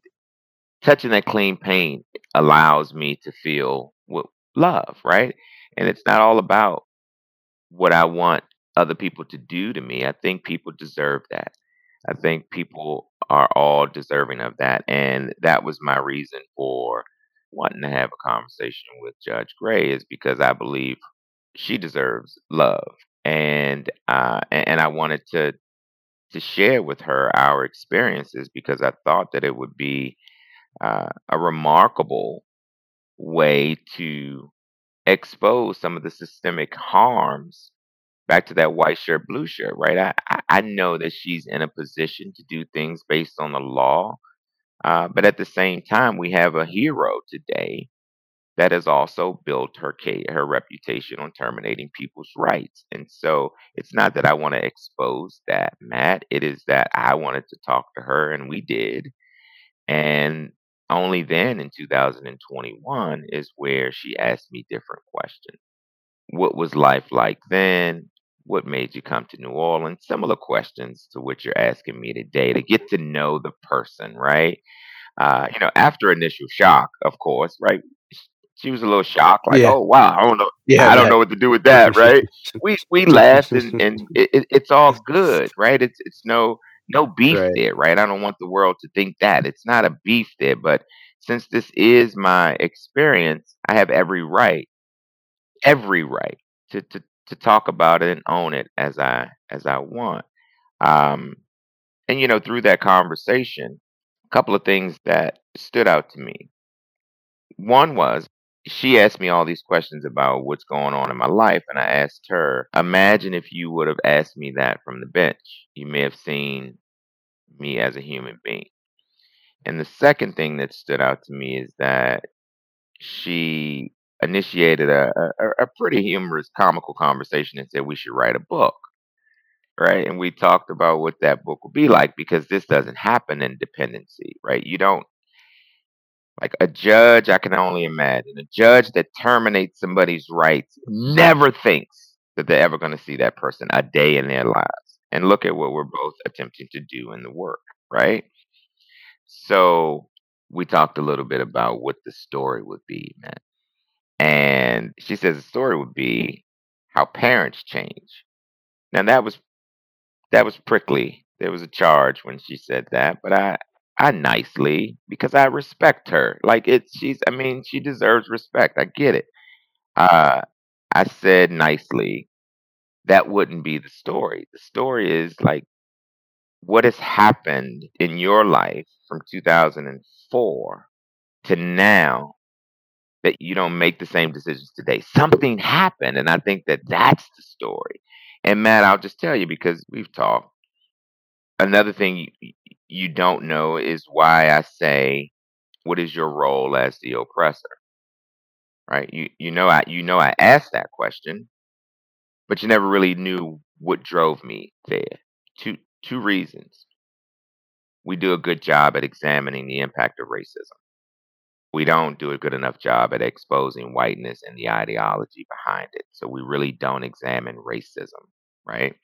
touching that clean paint allows me to feel what love, right? And it's not all about what I want other people to do to me. I think people deserve that. I think people are all deserving of that. And that was my reason for wanting to have a conversation with Judge Gray is because I believe she deserves love and uh, and I wanted to to share with her our experiences because I thought that it would be uh, a remarkable way to expose some of the systemic harms back to that white shirt, blue shirt, right? I, I, know that she's in a position to do things based on the law. Uh, but at the same time, we have a hero today that has also built her her reputation on terminating people's rights. And so it's not that I want to expose that, Matt. It is that I wanted to talk to her, and we did. And only then in 2021 is where she asked me different questions. What was life like then? What made you come to New Orleans? Similar questions to what you're asking me today to get to know the person, right? Uh, you know, after initial shock, of course, right? she was a little shocked, like, yeah. "Oh wow, I don't know, yeah, I don't know what to do with that." Right? we we laughed, and, and *laughs* it, it's all good, right? It's it's no no beef right. there, right? I don't want the world to think that it's not a beef there, but since this is my experience, I have every right, every right to to to talk about it and own it as I as I want. Um, and you know, through that conversation, a couple of things that stood out to me. One was she asked me all these questions about what's going on in my life, and I asked her, Imagine if you would have asked me that from the bench. You may have seen me as a human being. And the second thing that stood out to me is that she initiated a, a, a pretty humorous, comical conversation and said we should write a book. Right. And we talked about what that book would be like because this doesn't happen in dependency, right? You don't like a judge, I can only imagine. A judge that terminates somebody's rights mm-hmm. never thinks that they're ever going to see that person a day in their lives. And look at what we're both attempting to do in the work, right? So we talked a little bit about what the story would be, man. And she says the story would be how parents change. Now that was that was prickly. There was a charge when she said that, but I I nicely because I respect her. Like it's she's I mean, she deserves respect. I get it. Uh I said nicely that wouldn't be the story. The story is like what has happened in your life from 2004 to now that you don't make the same decisions today. Something happened and I think that that's the story. And Matt, I'll just tell you because we've talked another thing you don't know is why I say, what is your role as the oppressor? Right? You you know I you know I asked that question, but you never really knew what drove me there. Two two reasons. We do a good job at examining the impact of racism. We don't do a good enough job at exposing whiteness and the ideology behind it. So we really don't examine racism, right?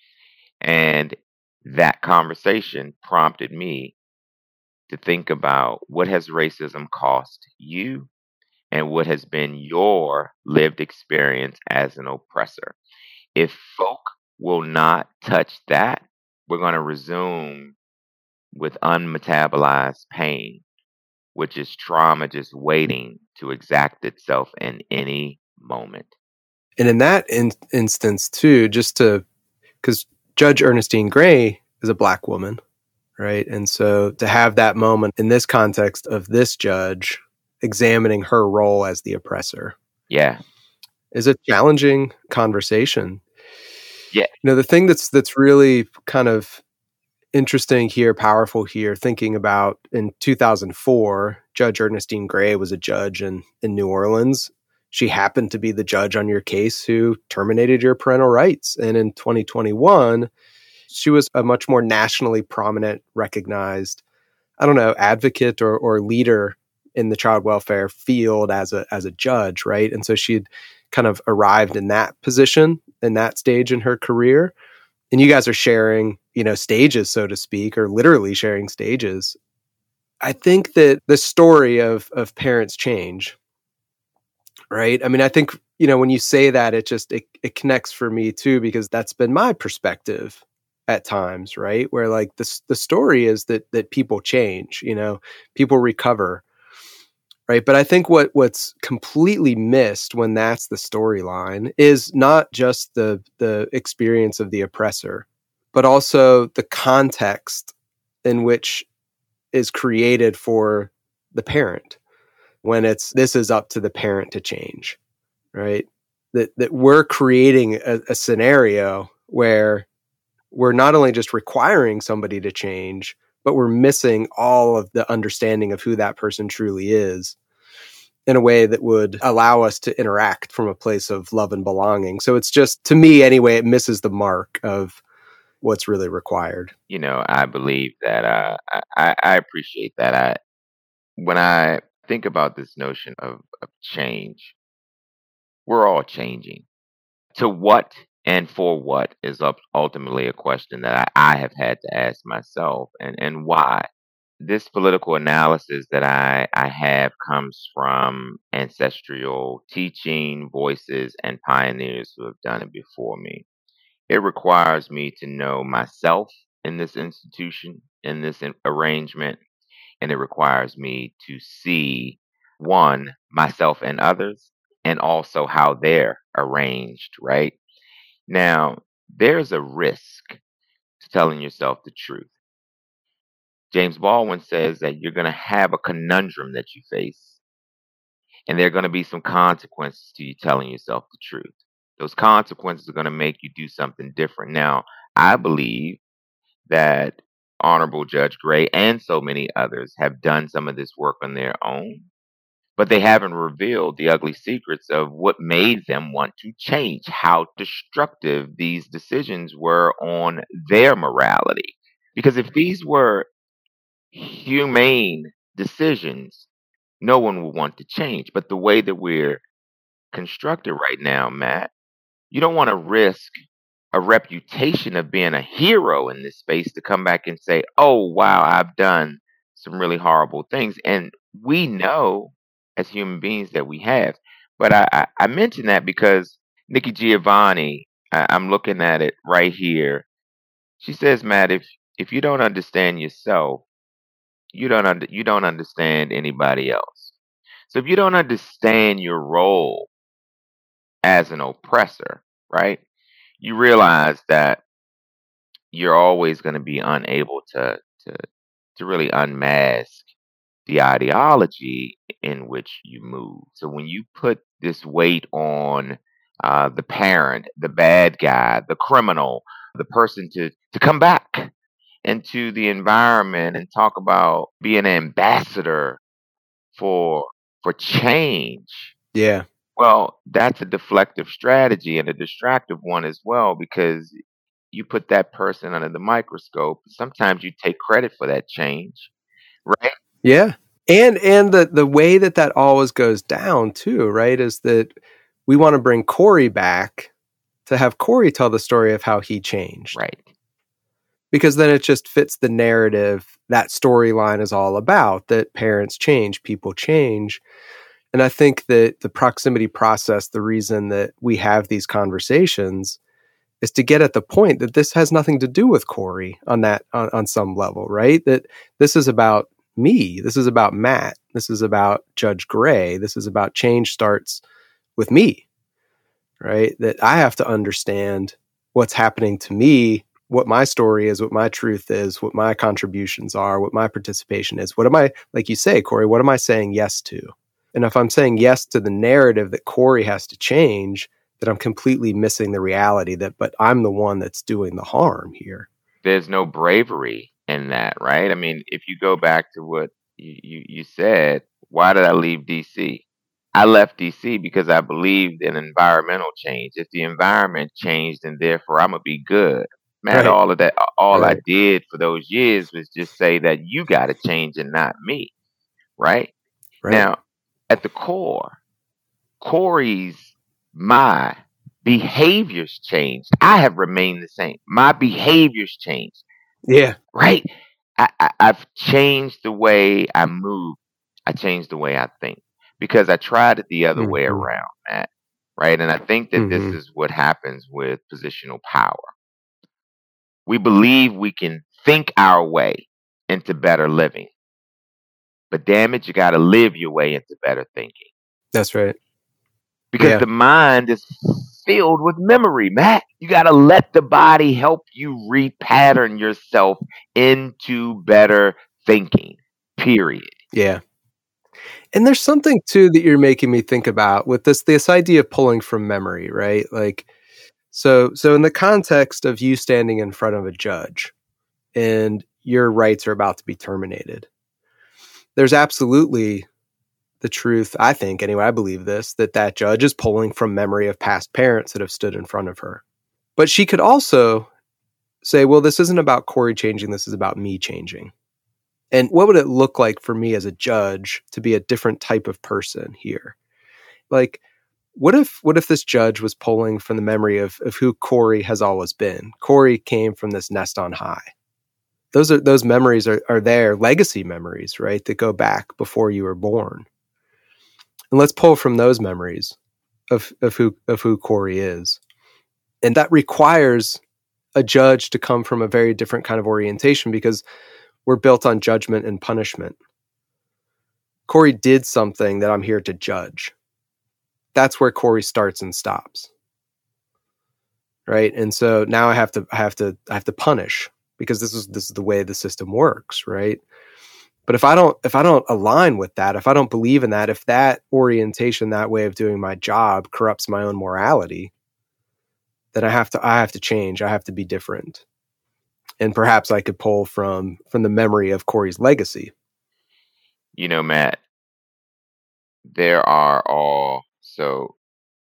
And that conversation prompted me to think about what has racism cost you and what has been your lived experience as an oppressor. If folk will not touch that, we're going to resume with unmetabolized pain, which is trauma just waiting to exact itself in any moment. And in that in- instance, too, just to, because Judge Ernestine Gray is a black woman, right? And so to have that moment in this context of this judge examining her role as the oppressor. Yeah. Is a challenging conversation. Yeah. You know, the thing that's that's really kind of interesting here, powerful here, thinking about in 2004, Judge Ernestine Gray was a judge in, in New Orleans. She happened to be the judge on your case who terminated your parental rights. And in 2021, she was a much more nationally prominent, recognized, I don't know, advocate or, or leader in the child welfare field as a as a judge, right? And so she'd kind of arrived in that position in that stage in her career. And you guys are sharing, you know, stages, so to speak, or literally sharing stages. I think that the story of of parents change, right? I mean, I think you know when you say that, it just it, it connects for me too because that's been my perspective at times, right? Where like the the story is that that people change, you know, people recover. right but i think what what's completely missed when that's the storyline is not just the the experience of the oppressor but also the context in which is created for the parent when it's this is up to the parent to change right that that we're creating a, a scenario where we're not only just requiring somebody to change but we're missing all of the understanding of who that person truly is in a way that would allow us to interact from a place of love and belonging. So it's just, to me anyway, it misses the mark of what's really required. You know, I believe that uh, I, I appreciate that. I when I think about this notion of, of change, we're all changing. To what and for what is ultimately a question that I, I have had to ask myself and, and why. This political analysis that I, I have comes from ancestral teaching, voices, and pioneers who have done it before me. It requires me to know myself in this institution, in this arrangement, and it requires me to see one, myself and others, and also how they're arranged, right? Now, there's a risk to telling yourself the truth. James Baldwin says that you're going to have a conundrum that you face, and there are going to be some consequences to you telling yourself the truth. Those consequences are going to make you do something different. Now, I believe that Honorable Judge Gray and so many others have done some of this work on their own but they haven't revealed the ugly secrets of what made them want to change, how destructive these decisions were on their morality. Because if these were humane decisions, no one would want to change. But the way that we're constructed right now, Matt, you don't want to risk a reputation of being a hero in this space to come back and say, oh, wow, I've done some really horrible things. And we know as human beings that we have. But I, I, I mention that because Nikki Giovanni, I, I'm looking at it right here. She says, Matt, if if you don't understand yourself, you don't you don't understand anybody else. So if you don't understand your role as an oppressor, right? You realize that you're always going to be unable to to to really unmask the ideology in which you move. So when you put this weight on uh, the parent, the bad guy, the criminal, the person to, to come back into the environment and talk about being an ambassador for for change. Yeah. Well, that's a deflective strategy and a distractive one as well because you put that person under the microscope. Sometimes you take credit for that change, right? Yeah. And and the the way that that always goes down too, right, is that we want to bring Corey back to have Corey tell the story of how he changed. Right. Because then it just fits the narrative that storyline is all about that parents change, people change. And I think that the proximity process, the reason that we have these conversations is to get at the point that this has nothing to do with Corey on that on, on some level, right? That this is about me. This is about Matt. This is about Judge Gray. This is about change starts with me, right? That I have to understand what's happening to me, what my story is, what my truth is, what my contributions are, what my participation is. What am I, like you say, Corey, what am I saying yes to? And if I'm saying yes to the narrative that Corey has to change, that I'm completely missing the reality that, but I'm the one that's doing the harm here. There's no bravery in that, right? I mean, if you go back to what you, you, you said, why did I leave DC? I left DC because I believed in environmental change. If the environment changed, then therefore I'm gonna be good. Man, right. all of that, all right. I did for those years was just say that you got to change and not me, right? right? Now, at the core, Corey's my behaviors changed. I have remained the same. My behaviors changed. Yeah. Right. I, I, I've changed the way I move. I changed the way I think because I tried it the other mm-hmm. way around, Matt. Right. And I think that mm-hmm. this is what happens with positional power. We believe we can think our way into better living. But damn it, you got to live your way into better thinking. That's right. Because Yeah. the mind is filled with memory, Matt. You got to let the body help you repattern yourself into better thinking, period. Yeah. And there's something too that you're making me think about with this this idea of pulling from memory, right? Like so so in the context of you standing in front of a judge and your rights are about to be terminated. There's absolutely the truth, I think anyway, I believe this that that judge is pulling from memory of past parents that have stood in front of her. But she could also say, well, this isn't about Corey changing, this is about me changing. And what would it look like for me as a judge to be a different type of person here? Like, what if what if this judge was pulling from the memory of, of who Corey has always been? Corey came from this nest on high. Those are those memories are, are there, legacy memories, right? That go back before you were born. And let's pull from those memories of, of who of who Corey is. And that requires a judge to come from a very different kind of orientation because we're built on judgment and punishment. Corey did something that I'm here to judge. That's where Corey starts and stops. Right? And so now I have to I have to I have to punish because this is this is the way the system works, right? But if I don't if I don't align with that, if I don't believe in that, if that orientation, that way of doing my job corrupts my own morality, then I have to I have to change. I have to be different and perhaps I could pull from from the memory of Corey's legacy. You know, Matt, there are all so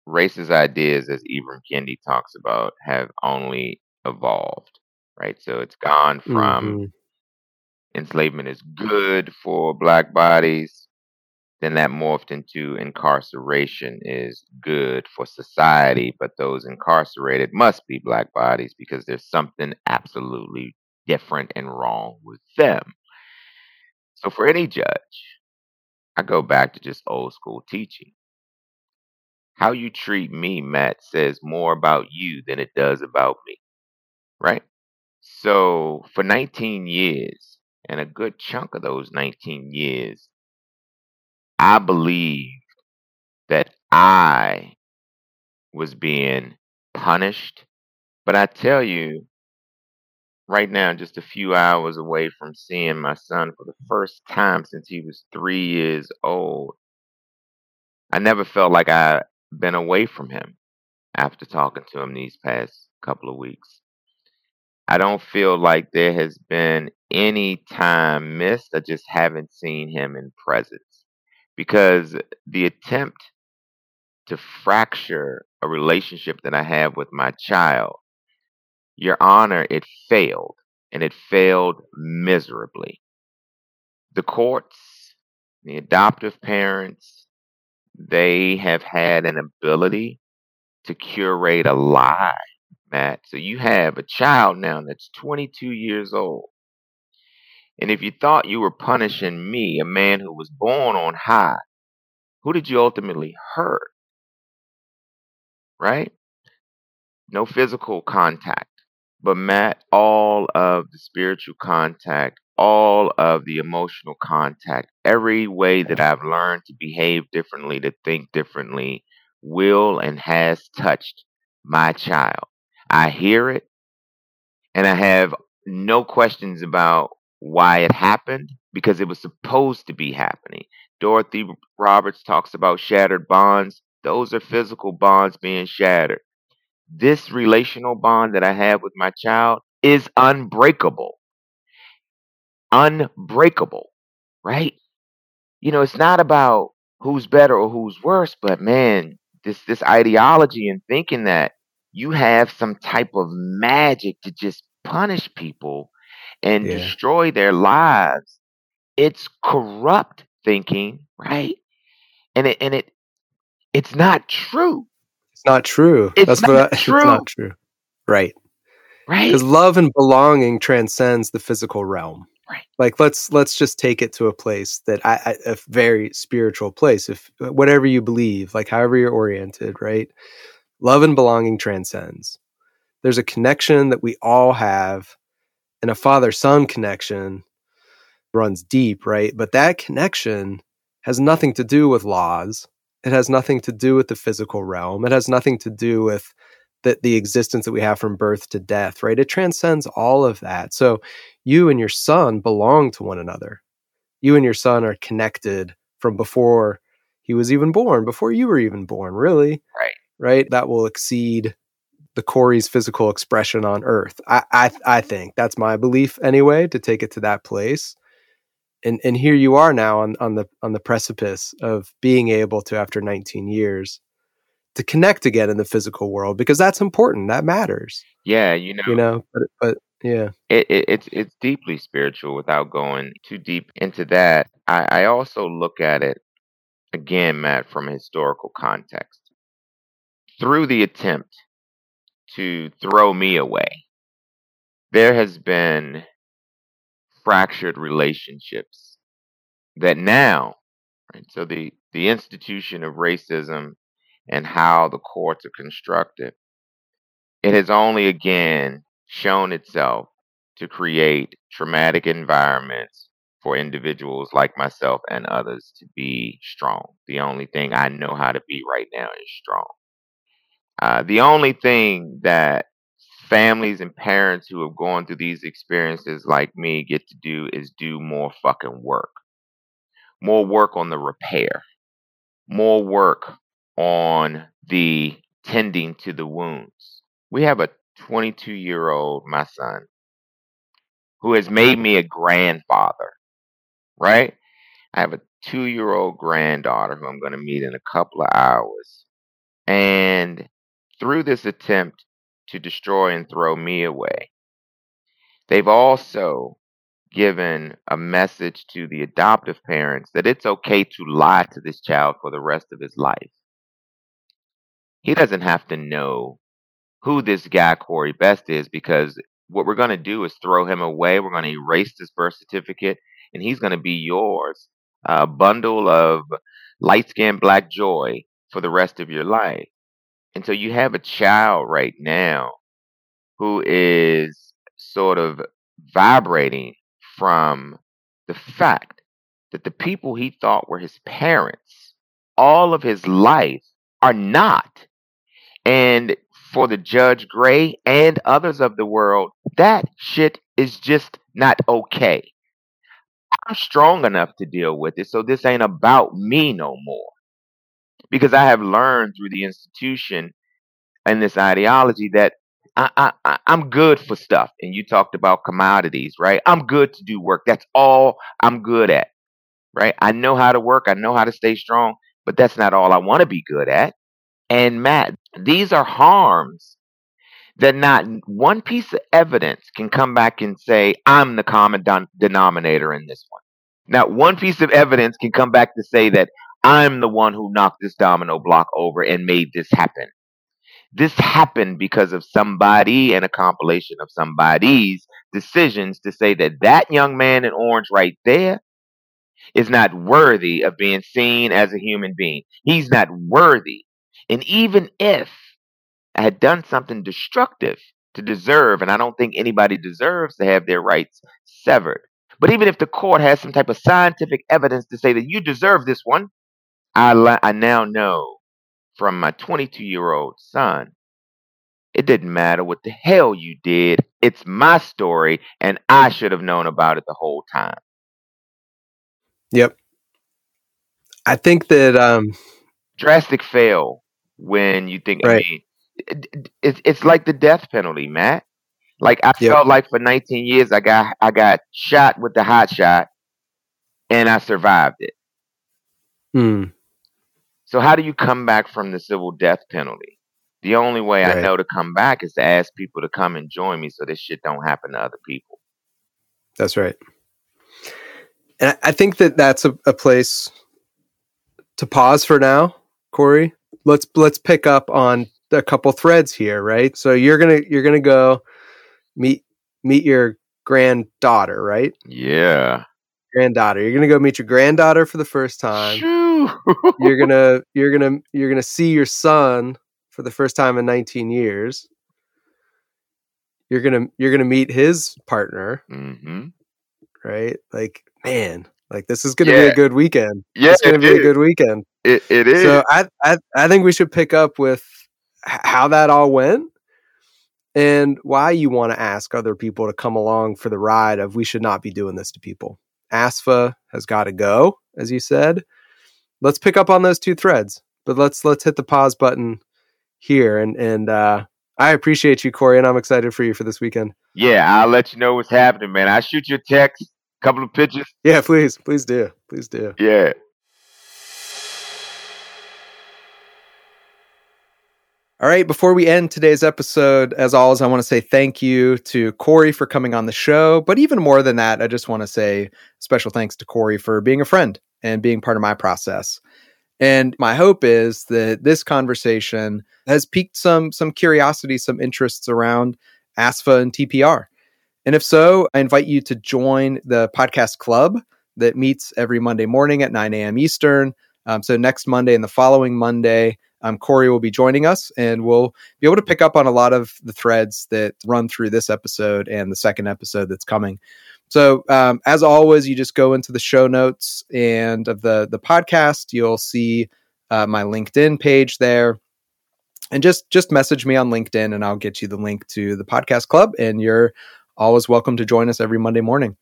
racist ideas, as Ibram Kendi talks about, have only evolved, right? So it's gone from Mhm. enslavement is good for black bodies, then that morphed into incarceration is good for society, but those incarcerated must be black bodies because there's something absolutely different and wrong with them. So for any judge, I go back to just old school teaching. How you treat me, Matt, says more about you than it does about me, right? So for 19 years, and a good chunk of those 19 years, I believe that I was being punished. But I tell you, right now, just a few hours away from seeing my son for the first time since he was three years old, I never felt like I'd been away from him after talking to him these past couple of weeks. I don't feel like there has been any time missed. I just haven't seen him in presence because the attempt to fracture a relationship that I have with my child, Your Honor, it failed, and it failed miserably. The courts, the adoptive parents, they have had an ability to curate a lie, Matt. So you hmm. have a child now that's 22 years old. And if you thought you were punishing me, a man who was born on high, who did you ultimately hurt? Right? No physical contact. But Matt, all of the spiritual contact, all of the emotional contact, every way that I've learned to behave differently, to think differently, will and has touched my child. I hear it, and I have no questions about why it happened because it was supposed to be happening. Dorothy Roberts talks about shattered bonds. Those are physical bonds being shattered. This relational bond that I have with my child is unbreakable. Unbreakable, right? You know, it's not about who's better or who's worse, but man, this this ideology and thinking that you have some type of magic to just punish people and Yeah. destroy their lives. It's corrupt thinking, right? And it and it it's not true, It's not true. It's That's not what I, *laughs* true. it's not true. Right. right? Because love and belonging transcends the physical realm. Right. Like let's let's just take it to a place that I, I a very spiritual place. If whatever you believe, like however you're oriented, right? Love and belonging transcends. There's a connection that we all have, and a father son connection runs deep, right? But that connection has nothing to do with laws. It has nothing to do with the physical realm. It has nothing to do with the, the existence that we have from birth to death, right? It transcends all of that. So you and your son belong to one another. You and your son are connected from before he was even born, before you were even born, really. Right. Right. That will exceed the Corey's physical expression on earth. I, I I think that's my belief anyway, to take it to that place. And and here you are now on, on the on the precipice of being able to, after 19 years, to connect again in the physical world because that's important. That matters. Yeah, you know, You know, but but yeah. it, it, it's it's deeply spiritual. Without going too deep into that, I, I also look at it again, Matt, from a historical context. Through the attempt to throw me away, there has been fractured relationships that now, right, so the the institution of racism and how the courts are constructed, it has only again shown itself to create traumatic environments for individuals like myself and others to be strong. The only thing I know how to be right now is strong. Uh, the only thing that families and parents who have gone through these experiences like me get to do is do more fucking work. More work on the repair. More work on the tending to the wounds. We have a 22 year old, my son, who has made me a grandfather, right? I have a two year old granddaughter who I'm going to meet in a couple of hours. And through this attempt to destroy and throw me away, they've also given a message to the adoptive parents that it's okay to lie to this child for the rest of his life. He doesn't have to know who this guy Corey Best is because what we're going to do is throw him away. We're going to erase this birth certificate and he's going to be yours. A bundle of light skinned black joy for the rest of your life. And so you have a child right now who is sort of vibrating from the fact that the people he thought were his parents all of his life are not. And for the Judge Gray and others of the world, that shit is just not okay. I'm strong enough to deal with it, so this ain't about me no more. Because I have learned through the institution and this ideology that I, I, I'm good for stuff. And you talked about commodities, right? I'm good to do work. That's all I'm good at, right? I know how to work. I know how to stay strong, but that's not all I want to be good at. And Matt, these are harms that not one piece of evidence can come back and say, I'm the common don- denominator in this one. Not one piece of evidence can come back to say that I'm the one who knocked this domino block over and made this happen. This happened because of somebody and a compilation of somebody's decisions to say that that young man in orange right there is not worthy of being seen as a human being. He's not worthy. And even if I had done something destructive to deserve, and I don't think anybody deserves to have their rights severed. But even if the court has some type of scientific evidence to say that you deserve this one, I, li- I now know from my 22 year old son, it didn't matter what the hell you did. It's my story, and I should have known about it the whole time. Yep. I think that um Drastic fail when you think, I Right. mean, it, it- it's, it's like the death penalty, Matt. Like I Yep. felt like for 19 years I got I got shot with the hot shot and I survived it. hmm, So how do you come back from the civil death penalty? The only way I know to come back is to ask people to come and join me so this shit don't happen to other people. that's right. And I I think that that's a, a place to pause for now, Corey. Let's let's pick up on a couple threads here, right? So you're gonna you're gonna go meet meet your granddaughter, right? Yeah. Granddaughter. You're gonna go meet your granddaughter for the first time. You're gonna *laughs* you're gonna you're gonna see your son for the first time in 19 years. You're gonna you're gonna meet his partner, hmm right? Like man, like this is to yeah. be a good weekend. Yeah, it's going to be is. a good weekend. It, it is. So I, I I think we should pick up with how that all went and why you want to ask other people to come along for the ride of we should not be doing this to people. ASFA has got to go, as you said. Let's pick up on those two threads, but let's let's hit the pause button here and and uh, I appreciate you, Corey, and I'm excited for you for this weekend. Yeah, I'll let you know what's happening, man. I shoot you a text, a couple of pictures. Yeah, please, please do, please do. Yeah. All right, before we end today's episode, as always, I want to say thank you to Corey for coming on the show. But even more than that, I just want to say special thanks to Corey for being a friend and being part of my process. And my hope is that this conversation has piqued some some curiosity, some interests around ASFA and TPR. And if so, I invite you to join the podcast club that meets every Monday morning at 9 a.m. Eastern. Um, so next Monday and the following Monday, um, Corey will be joining us, and we'll be able to pick up on a lot of the threads that run through this episode and the second episode that's coming. So, um, as always, you just go into the show notes and of the the podcast, you'll see uh, my LinkedIn page there, and just just message me on LinkedIn, and I'll get you the link to the podcast club, and you're always welcome to join us every Monday morning.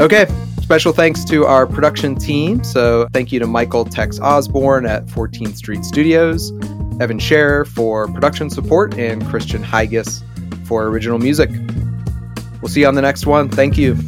Okay, Special thanks to our production team. So, thank you to Michael Tex Osborne at 14th Street Studios, Evan Scherer for production support, and Christian Hygus for original music. We'll see you on the next one. Thank you.